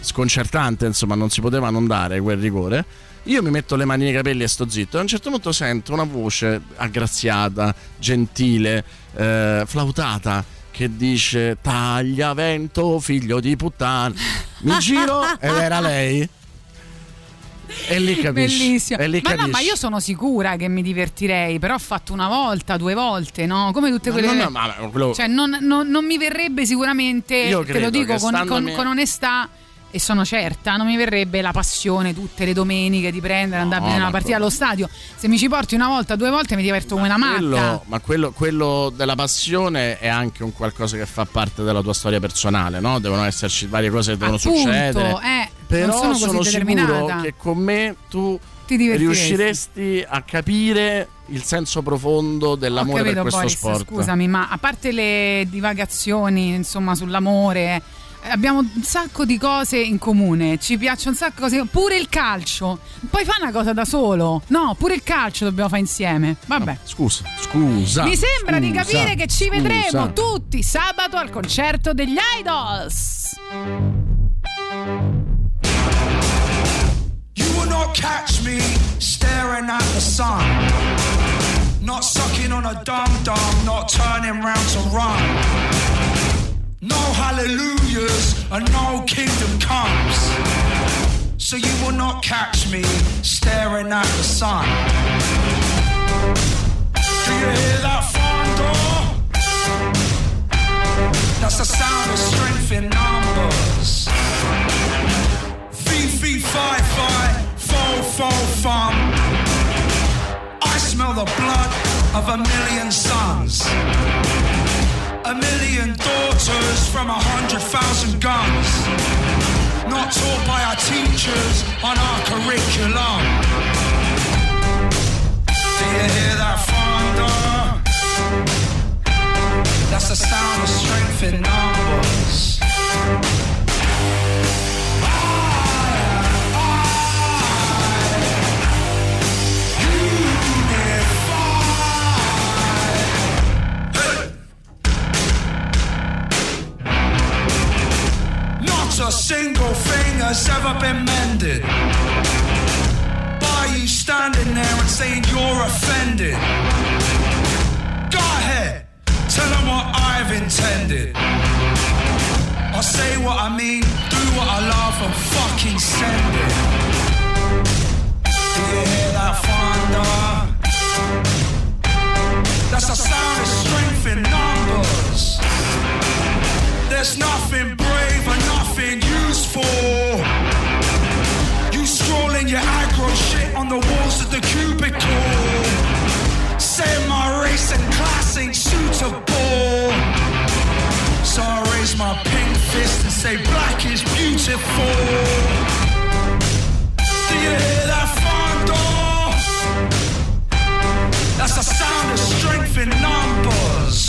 sconcertante, insomma non si poteva non dare quel rigore. Io mi metto le mani nei capelli e sto zitto e a un certo punto sento una voce aggraziata, gentile, eh, flautata che dice taglia vento figlio di puttana. Mi [laughs] giro ed era lei. E lì capisci. Bellissimo. Lì ma no, ma io sono sicura che mi divertirei, però ho fatto una volta, due volte, no? Come tutte No, quelle. no, no, ma quello- Cioè, non, non- non mi verrebbe sicuramente, te lo dico con, con- con onestà. E sono certa, non mi verrebbe la passione tutte le domeniche di prendere, andare a ma una partita allo stadio. Se mi ci porti una volta, due volte mi diverto come una matta. Quello- ma quello, quello della passione è anche un qualcosa che fa parte della tua storia personale, no? Devono esserci varie cose che devono Appunto, succedere. eh, Però sono così sicuro che con me tu riusciresti a capire il senso profondo dell'amore per capito, questo Boris, sport. Scusami, ma a parte le divagazioni, insomma, sull'amore, abbiamo un sacco di cose in comune. Ci piacciono un sacco di cose. Pure il calcio. Poi fa una cosa da solo. No, pure il calcio dobbiamo fare insieme. Vabbè. Scusa, scusa. Mi sembra di scusa, capire che ci scusa. vedremo tutti sabato al concerto degli Idols. You will not catch me staring at the sun. Not sucking on a dum dum, not turning round to run. No hallelujahs and no kingdom comes. So you will not catch me staring at the sun. Do you hear that thunder? That's the sound of strength in numbers. Fee, fee, fi, fi, fo, fo, fum. I smell the blood of a million sons. A million daughters from a hundred thousand guns. Not taught by our teachers on our curriculum. Do you hear that thunder? That's the sound of strength in numbers. A single thing has ever been mended. By you standing there and saying you're offended. Go ahead, tell them what I've intended. I'll say what I mean, do what I love, and fucking send it. Do you hear that thunder? That's the sound of strength in numbers. There's nothing brave and nothing useful. You scrolling your aggro shit on the walls of the cubicle. Saying my race and class ain't suitable. So I raise my pink fist and say black is beautiful. Do you hear that thunder? That's the sound of strength in numbers.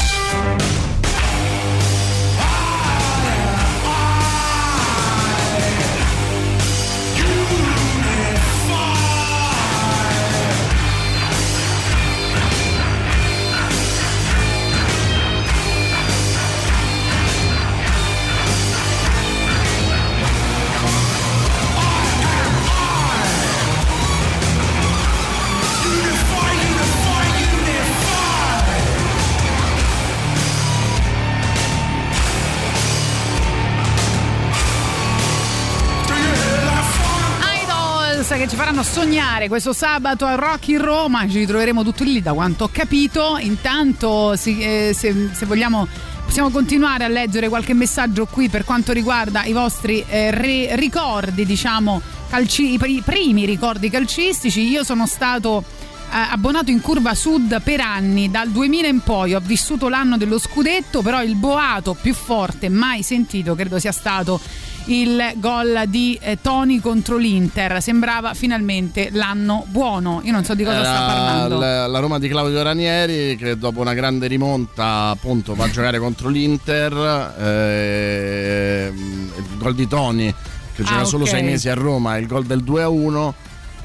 Che ci faranno sognare questo sabato a Rock in Roma. Ci ritroveremo tutti lì da quanto ho capito. Intanto, si- eh, se, se vogliamo, possiamo continuare a leggere qualche messaggio qui per quanto riguarda i vostri eh, re- ricordi, diciamo, calci- i primi ricordi calcistici. Io sono stato eh, abbonato in curva sud per anni, dal 2000 in poi ho vissuto l'anno dello scudetto, però il boato più forte mai sentito credo sia stato il gol di eh, Toni contro l'Inter. Sembrava finalmente l'anno buono. Io non so di cosa sta parlando. l- la Roma di Claudio Ranieri che dopo una grande rimonta appunto va a giocare contro l'Inter ehm, il gol di Toni che gioca Ah, solo ok. sei mesi a Roma il gol del 2 a 1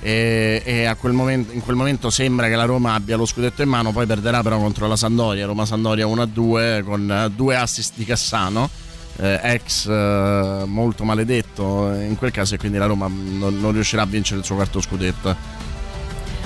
e, e a quel momento, in quel momento sembra che la Roma abbia lo scudetto in mano poi perderà però contro la Sandoria Roma Sandoria 1 a 2 con eh, due assist di Cassano eh, ex eh, molto maledetto in quel caso e quindi la Roma non, non riuscirà a vincere il suo quarto scudetto.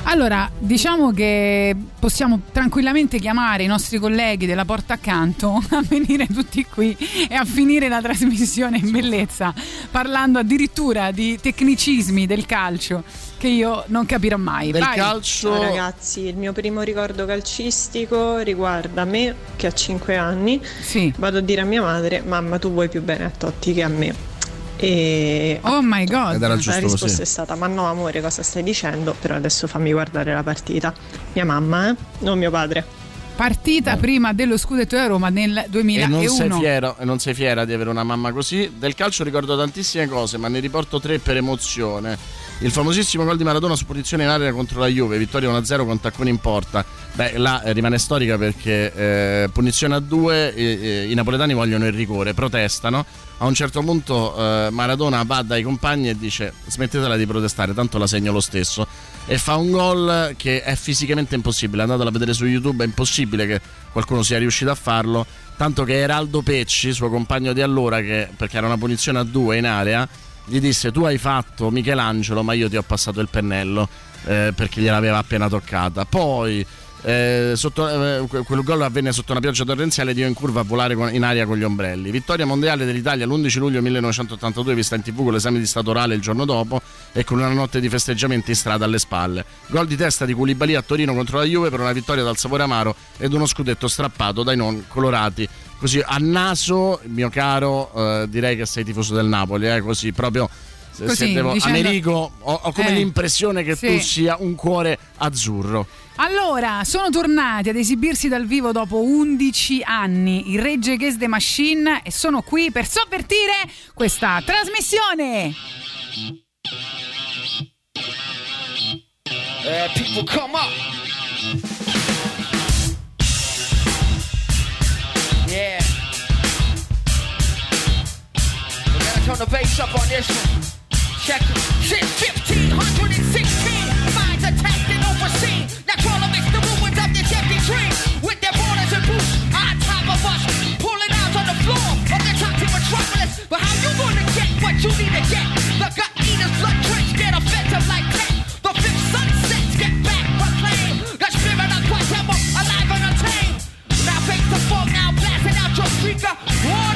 Allora, diciamo che possiamo tranquillamente chiamare i nostri colleghi della porta accanto [laughs] a venire tutti qui e a finire la trasmissione in bellezza, parlando addirittura di tecnicismi del calcio che io non capirò mai. Vai. Ciao ragazzi, il mio primo ricordo calcistico riguarda me che ha 5 anni. Vado a dire a mia madre: Mamma, tu vuoi più bene a Totti che a me. E oh my god, la risposta così. è stata: Ma no, amore, cosa stai dicendo? Però adesso fammi guardare la partita. Mia mamma, eh? Non mio padre. Partita prima dello scudetto della Roma nel E non, sei 2001. fiero, e non sei fiera di avere una mamma così. Del calcio ricordo tantissime cose, ma ne riporto tre per emozione. Il famosissimo gol di Maradona su posizione in area contro la Juve, vittoria 1-0 con taccone in porta. Beh, là eh, rimane storica perché eh, punizione a due, eh, i napoletani vogliono il rigore, protestano. A un certo punto eh, Maradona va dai compagni e dice smettetela di protestare, tanto la segno lo stesso. E fa un gol che è fisicamente impossibile. Andatelo a vedere su YouTube, è impossibile che qualcuno sia riuscito a farlo. Tanto che Eraldo Pecci, suo compagno di allora, che, perché era una punizione a due in area, gli disse tu hai fatto Michelangelo ma io ti ho passato il pennello eh, perché gliel'aveva appena toccata. Poi eh, sotto, eh, que- quel gol avvenne sotto una pioggia torrenziale ed io in curva a volare con- in aria con gli ombrelli. Vittoria mondiale dell'Italia l'11 luglio 1982 vista in tv con l'esame di stato orale il giorno dopo e con una notte di festeggiamenti in strada alle spalle. Gol di testa di Koulibaly a Torino contro la Juve per una vittoria dal sapore amaro ed uno scudetto strappato dai non colorati. Così a naso mio caro eh, direi che sei tifoso del Napoli eh, così proprio Così, se devo- dicendo- Americo ho, ho come Eh, l'impressione che sì. tu sia un cuore azzurro Allora, sono tornati ad esibirsi dal vivo dopo 11 anni i Rage Against the Machine e sono qui per sovvertire questa trasmissione. Uh, people come up. Yeah. We're gonna turn the bass up on this one. Check it. Since 1516, minds attacked and overseen. Now crawl amidst the ruins of this empty dream. With their borders and boots on top of us. Pulling out on the floor of the toxic metropolis. But how you gonna get what you need to get? The gut eaters, blood drenched, get offensive like tech. The fifth sunsets get back proclaimed. The spirit of Guatemala, alive and untamed. Now face the fog, now blasting out your speaker. One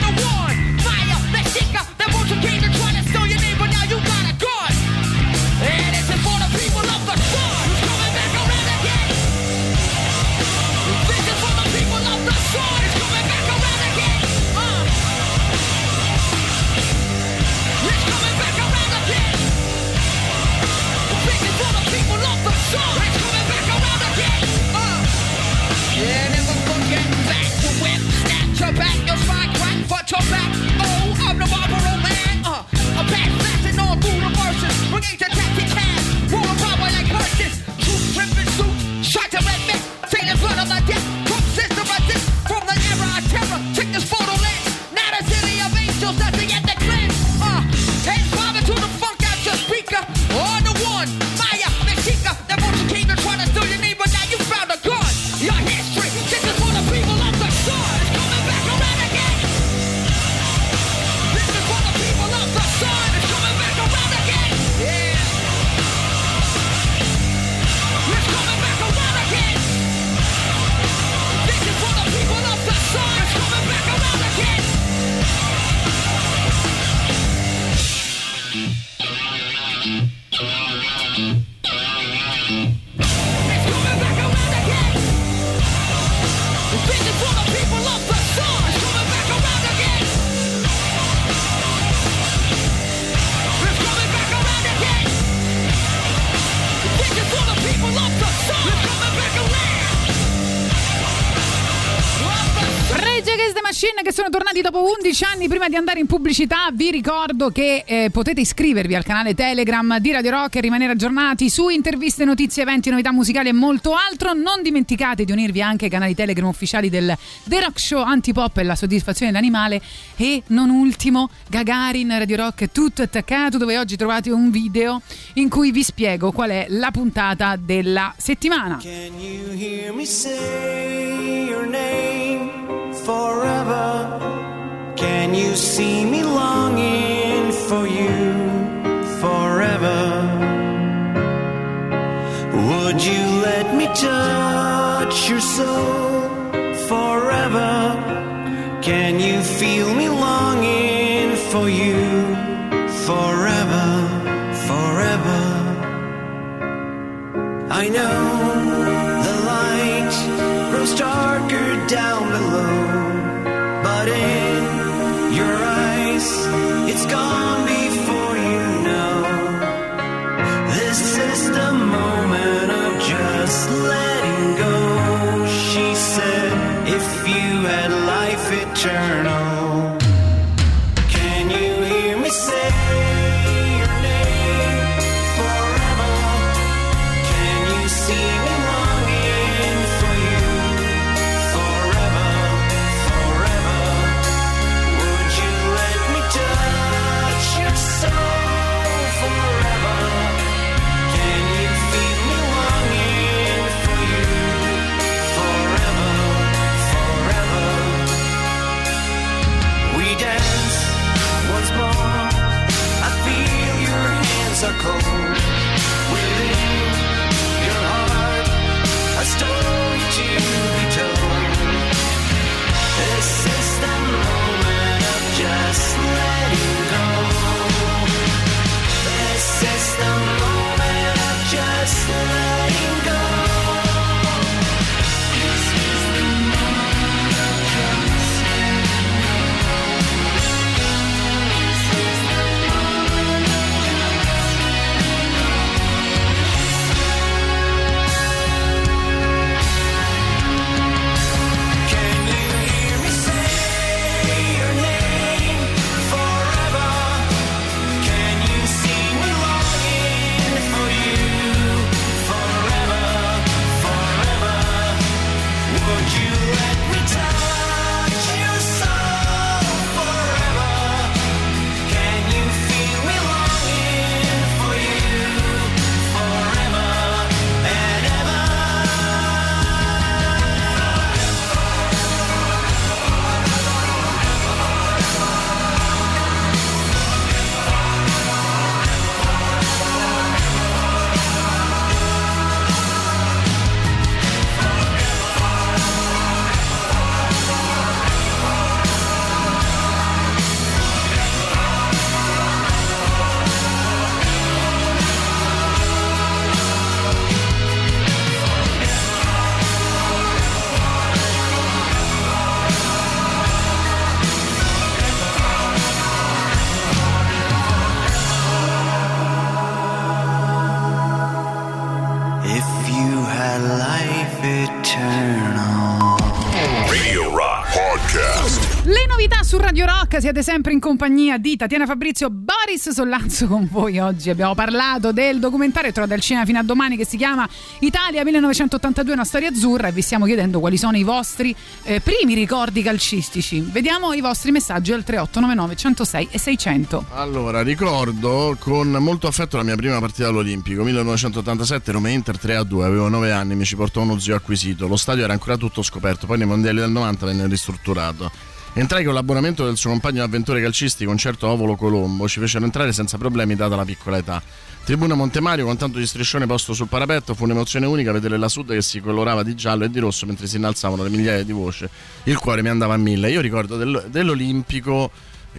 Don't 14 anni prima di andare in pubblicità vi ricordo che eh, potete iscrivervi al canale Telegram di Radio Rock e rimanere aggiornati su interviste, notizie, eventi, novità musicali e molto altro. Non dimenticate di unirvi anche ai canali Telegram ufficiali del The Rock Show Antipop e la soddisfazione dell'animale e non ultimo Gagarin Radio Rock tutto attaccato dove oggi trovate un video in cui vi spiego qual è la puntata della settimana. Can you hear me say your name forever? Can you see me longing for you forever? Would you let me touch your soul forever? Can you feel me longing for you forever, forever? I know the light grows darker down below, gone Rock, siete sempre in compagnia di Tatiana Fabrizio, Boris Sollazzo con voi oggi. Abbiamo parlato del documentario Troda al cinema fino a domani che si chiama Italia 1982, una storia azzurra e vi stiamo chiedendo quali sono i vostri eh, primi ricordi calcistici. Vediamo i vostri messaggi al 3899 106 e 600. Allora, ricordo con molto affetto la mia prima partita all'Olimpico, 1987, Roma Inter 3 a 2, avevo 9 anni, mi ci portò uno zio acquisito, lo stadio era ancora tutto scoperto, poi nei mondiali del 90 venne ristrutturato. Entrai con l'abbonamento del suo compagno di avventure calcistiche, un certo Ovolo Colombo, ci fecero entrare senza problemi data la piccola età. Tribuna Montemario con tanto di striscione posto sul parapetto fu un'emozione unica vedere la Sud che si colorava di giallo e di rosso mentre si innalzavano le migliaia di voci. Il cuore mi andava a mille. Io ricordo del- dell'Olimpico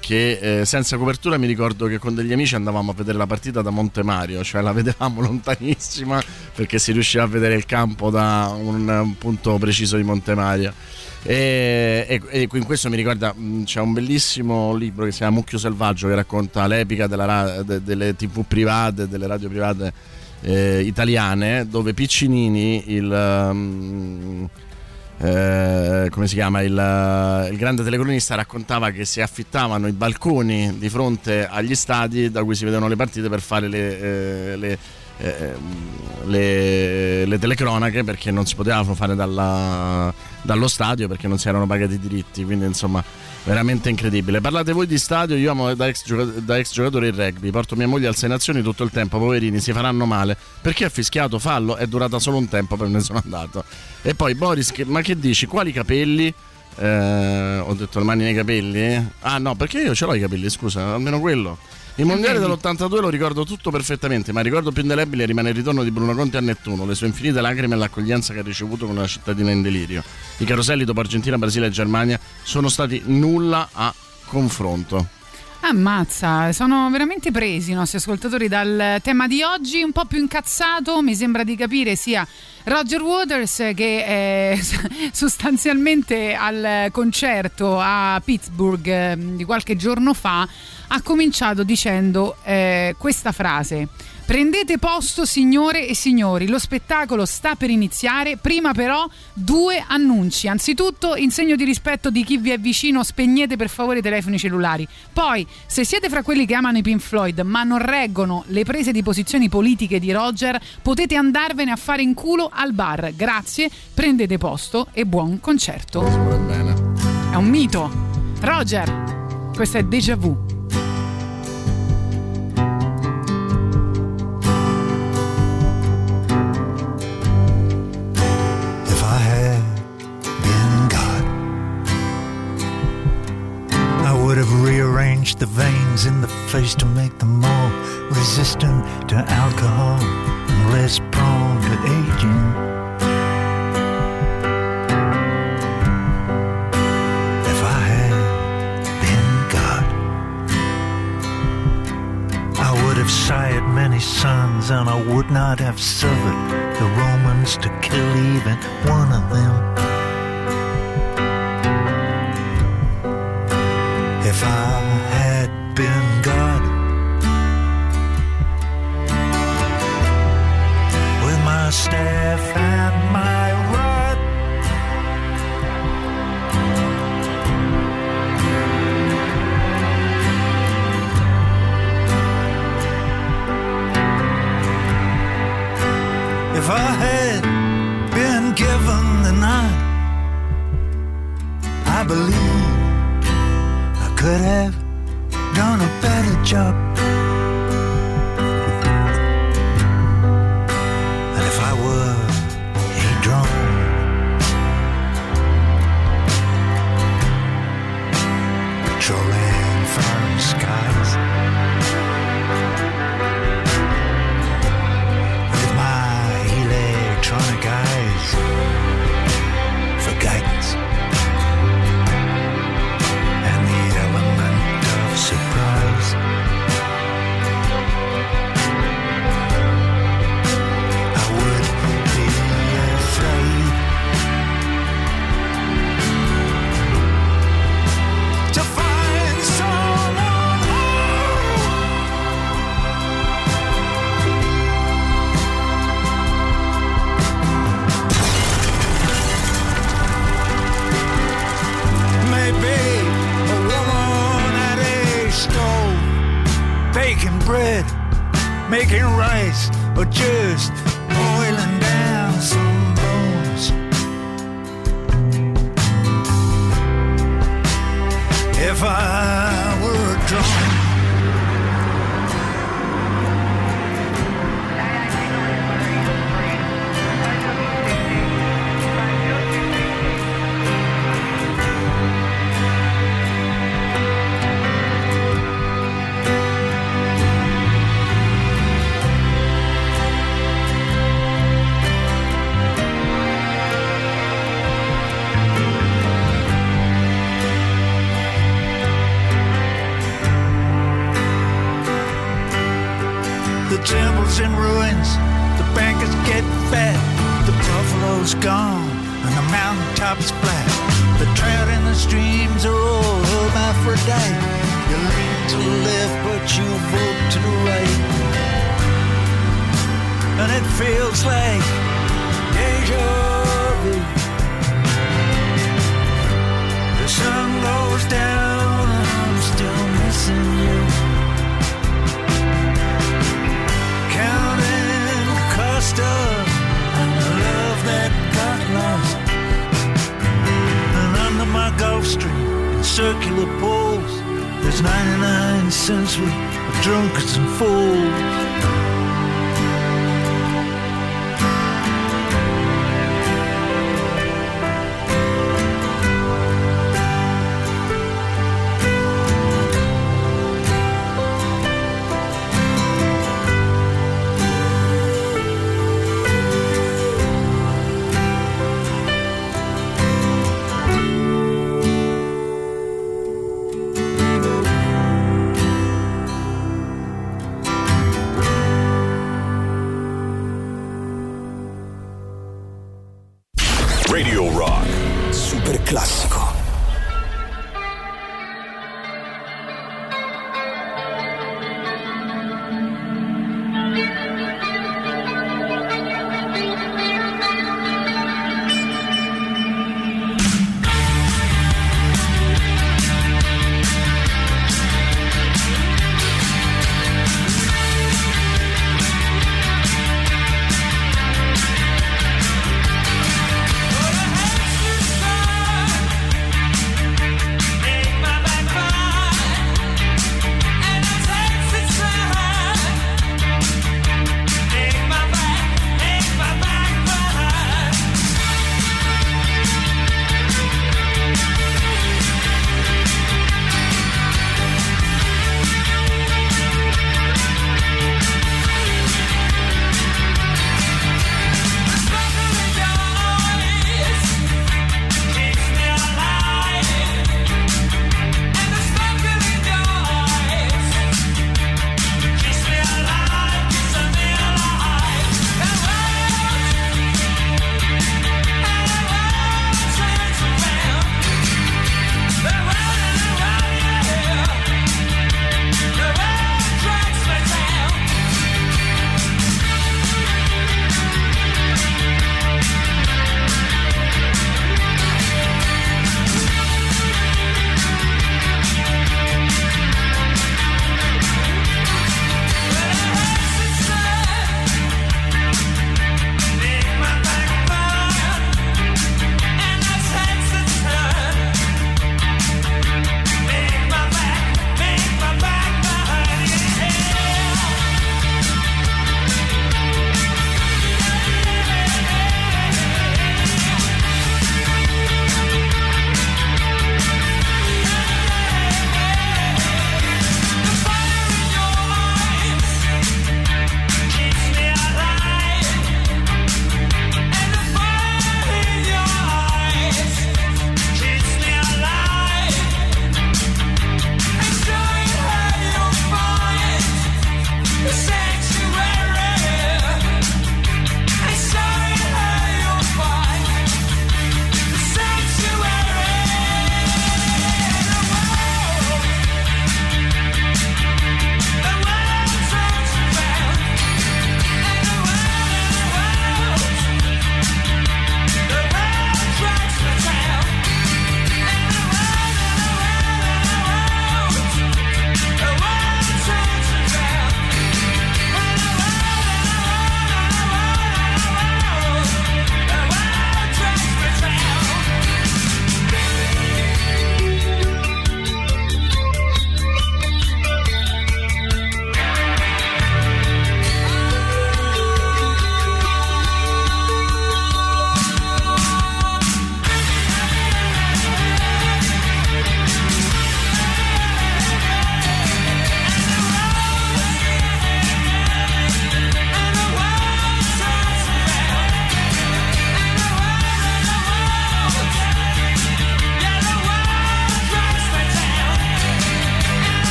che eh, senza copertura mi ricordo che con degli amici andavamo a vedere la partita da Montemario, cioè la vedevamo [laughs] lontanissima perché si riusciva a vedere il campo da un, un punto preciso di Montemario. E, e- e in questo mi ricorda c'è un bellissimo libro che si chiama Mucchio Selvaggio che racconta l'epica della de- delle tv private, delle radio private eh, italiane, dove Piccinini, il, um, eh, come si chiama il, il grande telecronista raccontava che si affittavano i balconi di fronte agli stadi da cui si vedevano le partite per fare le, eh, le, eh, le- le telecronache perché non si potevano fare dalla- dallo stadio perché non si erano pagati i diritti quindi insomma veramente incredibile. Parlate voi di stadio io amo da ex, gioca- da ex giocatore il rugby porto mia moglie al Sei Nazioni tutto il tempo poverini si faranno male. Perché ha fischiato? Fallo è durata solo un tempo poi me ne sono andato. E poi Boris che- ma che dici? Quali capelli? Eh, ho detto le mani nei capelli? Ah no, perché io ce l'ho i capelli, scusa, almeno quello. Il mondiale vedi. dell'82 lo ricordo tutto perfettamente, ma il ricordo più indelebile rimane il ritorno di Bruno Conti a Nettuno, le sue infinite lacrime e l'accoglienza che ha ricevuto con una cittadina in delirio. I caroselli dopo Argentina, Brasile e Germania sono stati nulla a confronto. Ammazza, sono veramente presi i nostri ascoltatori dal tema di oggi, un po' più incazzato, mi sembra di capire sia Roger Waters che eh, [laughs] sostanzialmente al concerto a Pittsburgh eh, di qualche giorno fa ha cominciato dicendo eh, questa frase. Prendete posto signore e signori, lo spettacolo sta per iniziare, prima però due annunci. Anzitutto, in segno di rispetto di chi vi è vicino, spegnete per favore i telefoni cellulari. Poi, se siete fra quelli che amano i Pink Floyd ma non reggono le prese di posizioni politiche di Roger, potete andarvene a fare in culo al bar. Grazie, prendete posto e buon concerto. È un mito. Roger, questo è Deja Vu. The veins in the face to make them more resistant to alcohol and less prone to aging. If I had been God, I would have sired many sons, and I would not have suffered the Romans to kill even one of them. If I had been God, with my staff and my rod. If I had been given the night, I believe could have done a better job. But you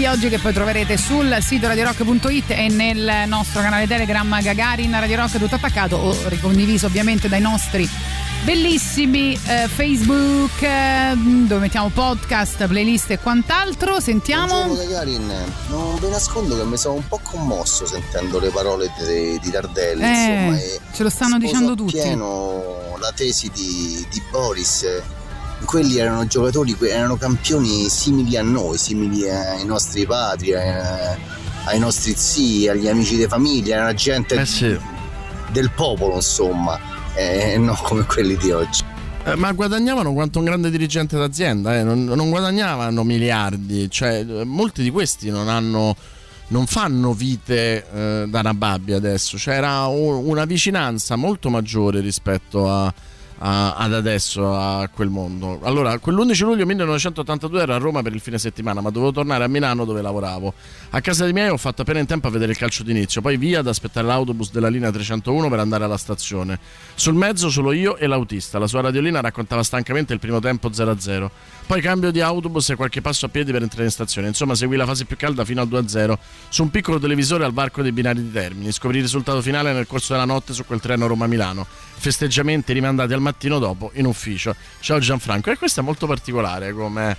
di oggi che poi troverete sul sito radiorock.it e nel nostro canale Telegram Gagarin Radio Rock tutto attaccato o ricondiviso ovviamente dai nostri bellissimi eh, Facebook eh, dove mettiamo podcast, playlist e quant'altro. Sentiamo. Buongiorno Gagarin, non vi nascondo che mi sono un po' commosso sentendo le parole di, di Tardelli, Eh, insomma, ce lo stanno dicendo tutti. appieno la tesi di, di Boris. Quelli erano giocatori, erano campioni simili a noi, simili ai nostri padri, eh, ai nostri zii, agli amici di famiglia, era gente del popolo, insomma, e non come quelli di oggi. Eh, ma guadagnavano quanto un grande dirigente d'azienda, eh, non, non guadagnavano miliardi, cioè eh, molti di questi non hanno non fanno vite eh, da Nababbi adesso, cioè era un- una vicinanza molto maggiore rispetto a- ad adesso a quel mondo. Allora, quell'11 luglio 1982 ero a Roma per il fine settimana, ma dovevo tornare a Milano dove lavoravo. A casa dei miei ho fatto appena in tempo a vedere il calcio d'inizio, poi via ad aspettare l'autobus della linea 301 per andare alla stazione. Sul mezzo solo io e l'autista, la sua radiolina raccontava stancamente il primo tempo 0-0. Poi cambio di autobus e qualche passo a piedi per entrare in stazione. Insomma, seguì la fase più calda fino al 2-0 su un piccolo televisore al varco dei binari di Termini. Scoprì il risultato finale nel corso della notte su quel treno Roma-Milano. Festeggiamenti rimandati al mattino dopo in ufficio. Ciao Gianfranco. E questo è molto particolare come,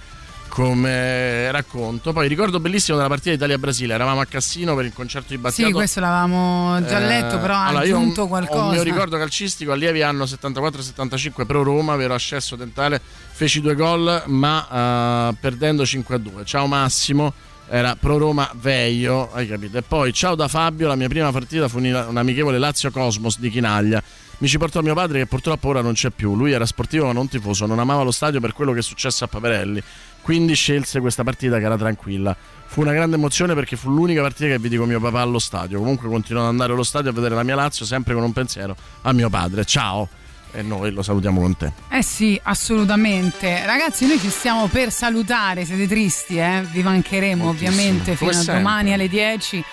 come racconto. Poi ricordo bellissimo della partita Italia-Brasile. Eravamo a Cassino per il concerto di Battiato. Sì, questo l'avevamo già Eh, letto, però ha allora, io ho aggiunto Ho un qualcosa. mio ricordo calcistico, allievi anno 74-75 pro Roma, vero ascesso dentale, feci due gol ma eh, perdendo 5-2. Ciao Massimo, era pro Roma Veio, hai capito? E poi ciao da Fabio, la mia prima partita fu un un amichevole Lazio Cosmos di Chinaglia. Mi ci portò mio padre che purtroppo ora non c'è più. Lui era sportivo ma non tifoso, non amava lo stadio per quello che è successo a Paperelli. Quindi scelse questa partita che era tranquilla. Fu una grande emozione perché fu l'unica partita che vidi con mio papà allo stadio. Comunque continuo ad andare allo stadio a vedere la mia Lazio sempre con un pensiero a mio padre. Ciao! E noi lo salutiamo con te. Eh sì, assolutamente. Ragazzi, noi ci stiamo per salutare, siete tristi, eh? Vi mancheremo ovviamente fino come a sempre. domani alle 10.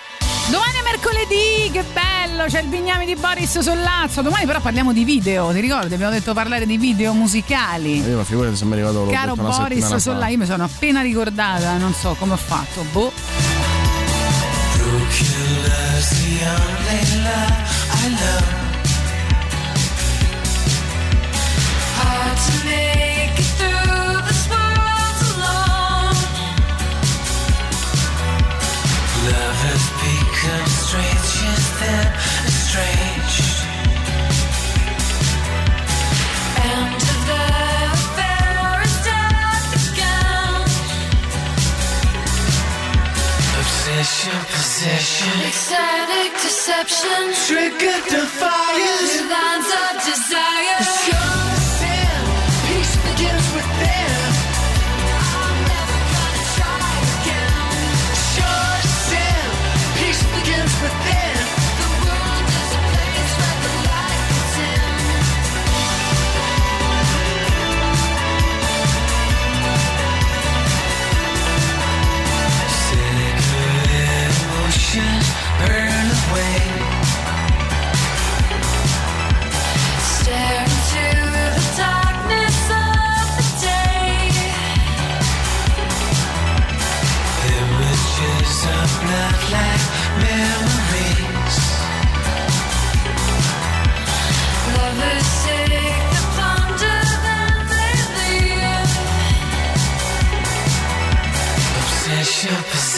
Domani è mercoledì, che bello! C'è il bignami di Boris Sollazzo. Domani però parliamo di video, ti ricordi? Abbiamo detto parlare di video musicali. Io ma figurati se mi ricordo l'ho Caro detto una Boris. Sollazzo, io mi sono appena ricordata, non so come ho fatto. Boh. Broken love's the only love I love. Obsession, possession, ecstatic deception, triggered the fires, lines of desire.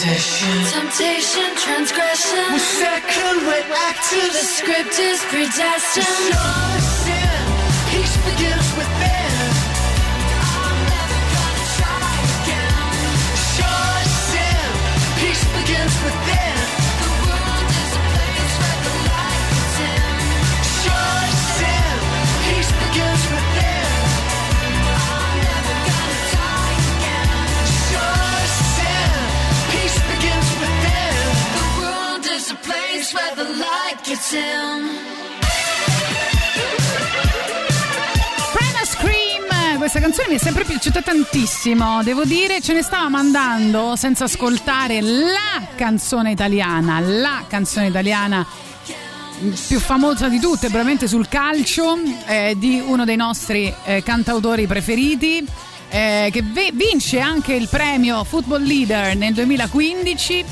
Temptation. Temptation, transgression. We're second, we're active. The script is predestined. Sin. peace forgiven. Prima Scream, questa canzone mi è sempre piaciuta tantissimo, devo dire, ce ne stavamo andando senza ascoltare la canzone italiana, la canzone italiana più famosa di tutte, probabilmente sul calcio, eh, di uno dei nostri eh, cantautori preferiti. eh, che ve- vince anche il premio Football Leader nel 2015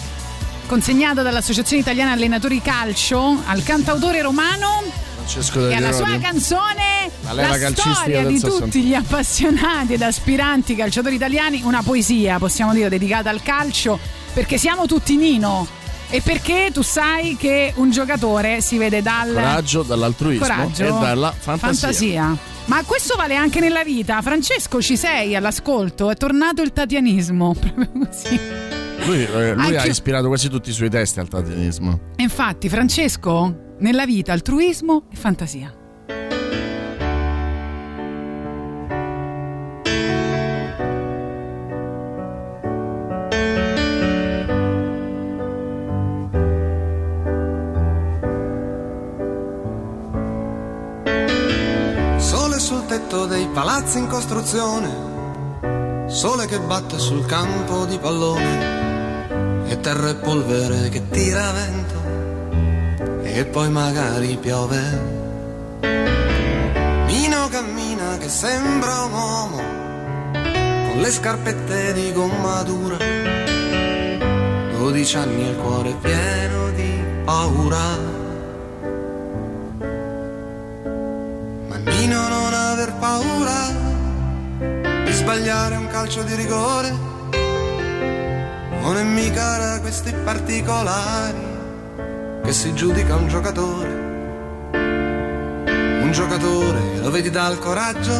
consegnato dall'Associazione Italiana Allenatori Calcio al cantautore romano Francesco e alla sua canzone La calcistica storia di 60. tutti gli appassionati ed aspiranti calciatori italiani, una poesia, possiamo dire, dedicata al calcio, perché siamo tutti Nino. E perché tu sai che un giocatore si vede dal Coraggio dall'altruismo coraggio, e dalla fantasia. Ma questo vale anche nella vita. Francesco, ci sei all'ascolto? È tornato il tatianismo. [laughs] Proprio così. Lui, eh, lui Anche ha ispirato quasi tutti i suoi testi al tatianismo. E infatti, Francesco, nella vita altruismo e fantasia. Sole sul tetto dei palazzi in costruzione, sole che batte sul campo di pallone, e terra e polvere che tira vento, e poi magari piove. Mino cammina che sembra un uomo, con le scarpette di gomma dura, 12 anni e il cuore pieno di paura. Ma Nino non aver paura di sbagliare un calcio di rigore. Non è mica da questi particolari che si giudica un giocatore. Un giocatore lo vedi dal coraggio,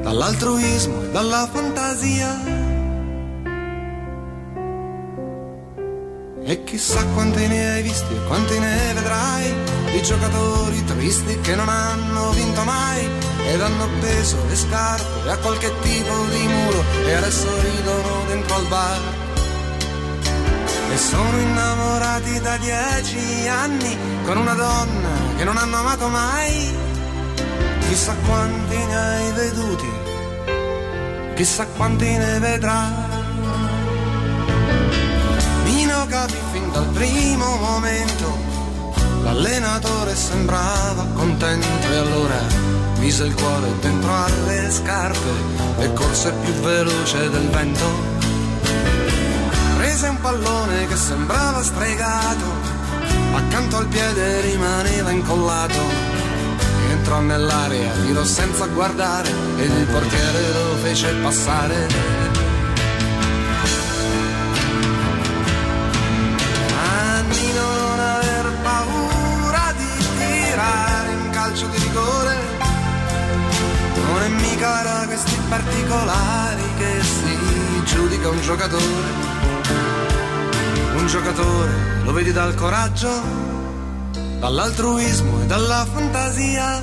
dall'altruismo e dalla fantasia. E chissà quanti ne hai visti e quanti ne vedrai di giocatori tristi che non hanno vinto mai ed hanno appeso le scarpe a qualche tipo di muro e adesso ridono dentro al bar. E sono innamorati da dieci anni con una donna che non hanno amato mai. Chissà quanti ne hai veduti, chissà quanti ne vedrai. Mino capì fin dal primo momento, l'allenatore sembrava contento e allora mise il cuore dentro alle scarpe e corse più veloce del vento. Prese un pallone che sembrava stregato, accanto al piede rimaneva incollato. Entrò nell'area, tirò senza guardare ed il portiere lo fece passare. Da questi particolari che si giudica un giocatore. Un giocatore lo vedi dal coraggio, dall'altruismo e dalla fantasia.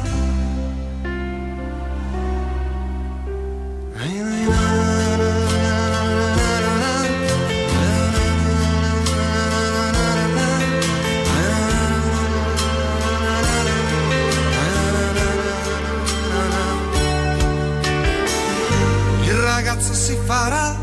Il ragazzo si farà,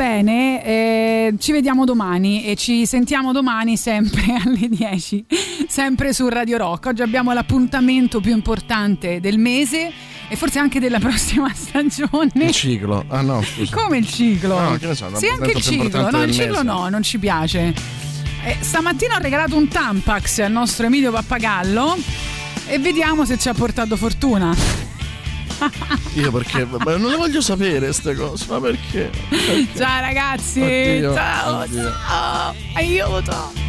Bene, eh, ci vediamo domani e ci sentiamo domani sempre [laughs] alle 10, sempre su Radio Rock. Oggi abbiamo l'appuntamento più importante del mese e forse anche della [laughs] prossima stagione. Il ciclo. Ah no, scusa. Come il ciclo? No, che ne so, sì, anche il ciclo. No, il ciclo mese. no, non ci piace. Eh, stamattina ho regalato un Tampax al nostro Emilio Pappagallo e vediamo se ci ha portato fortuna. Io perché? Ma non le voglio sapere queste cose, ma perché? Perché? Ciao ragazzi, Oddio, ciao, oddio. ciao, aiuto.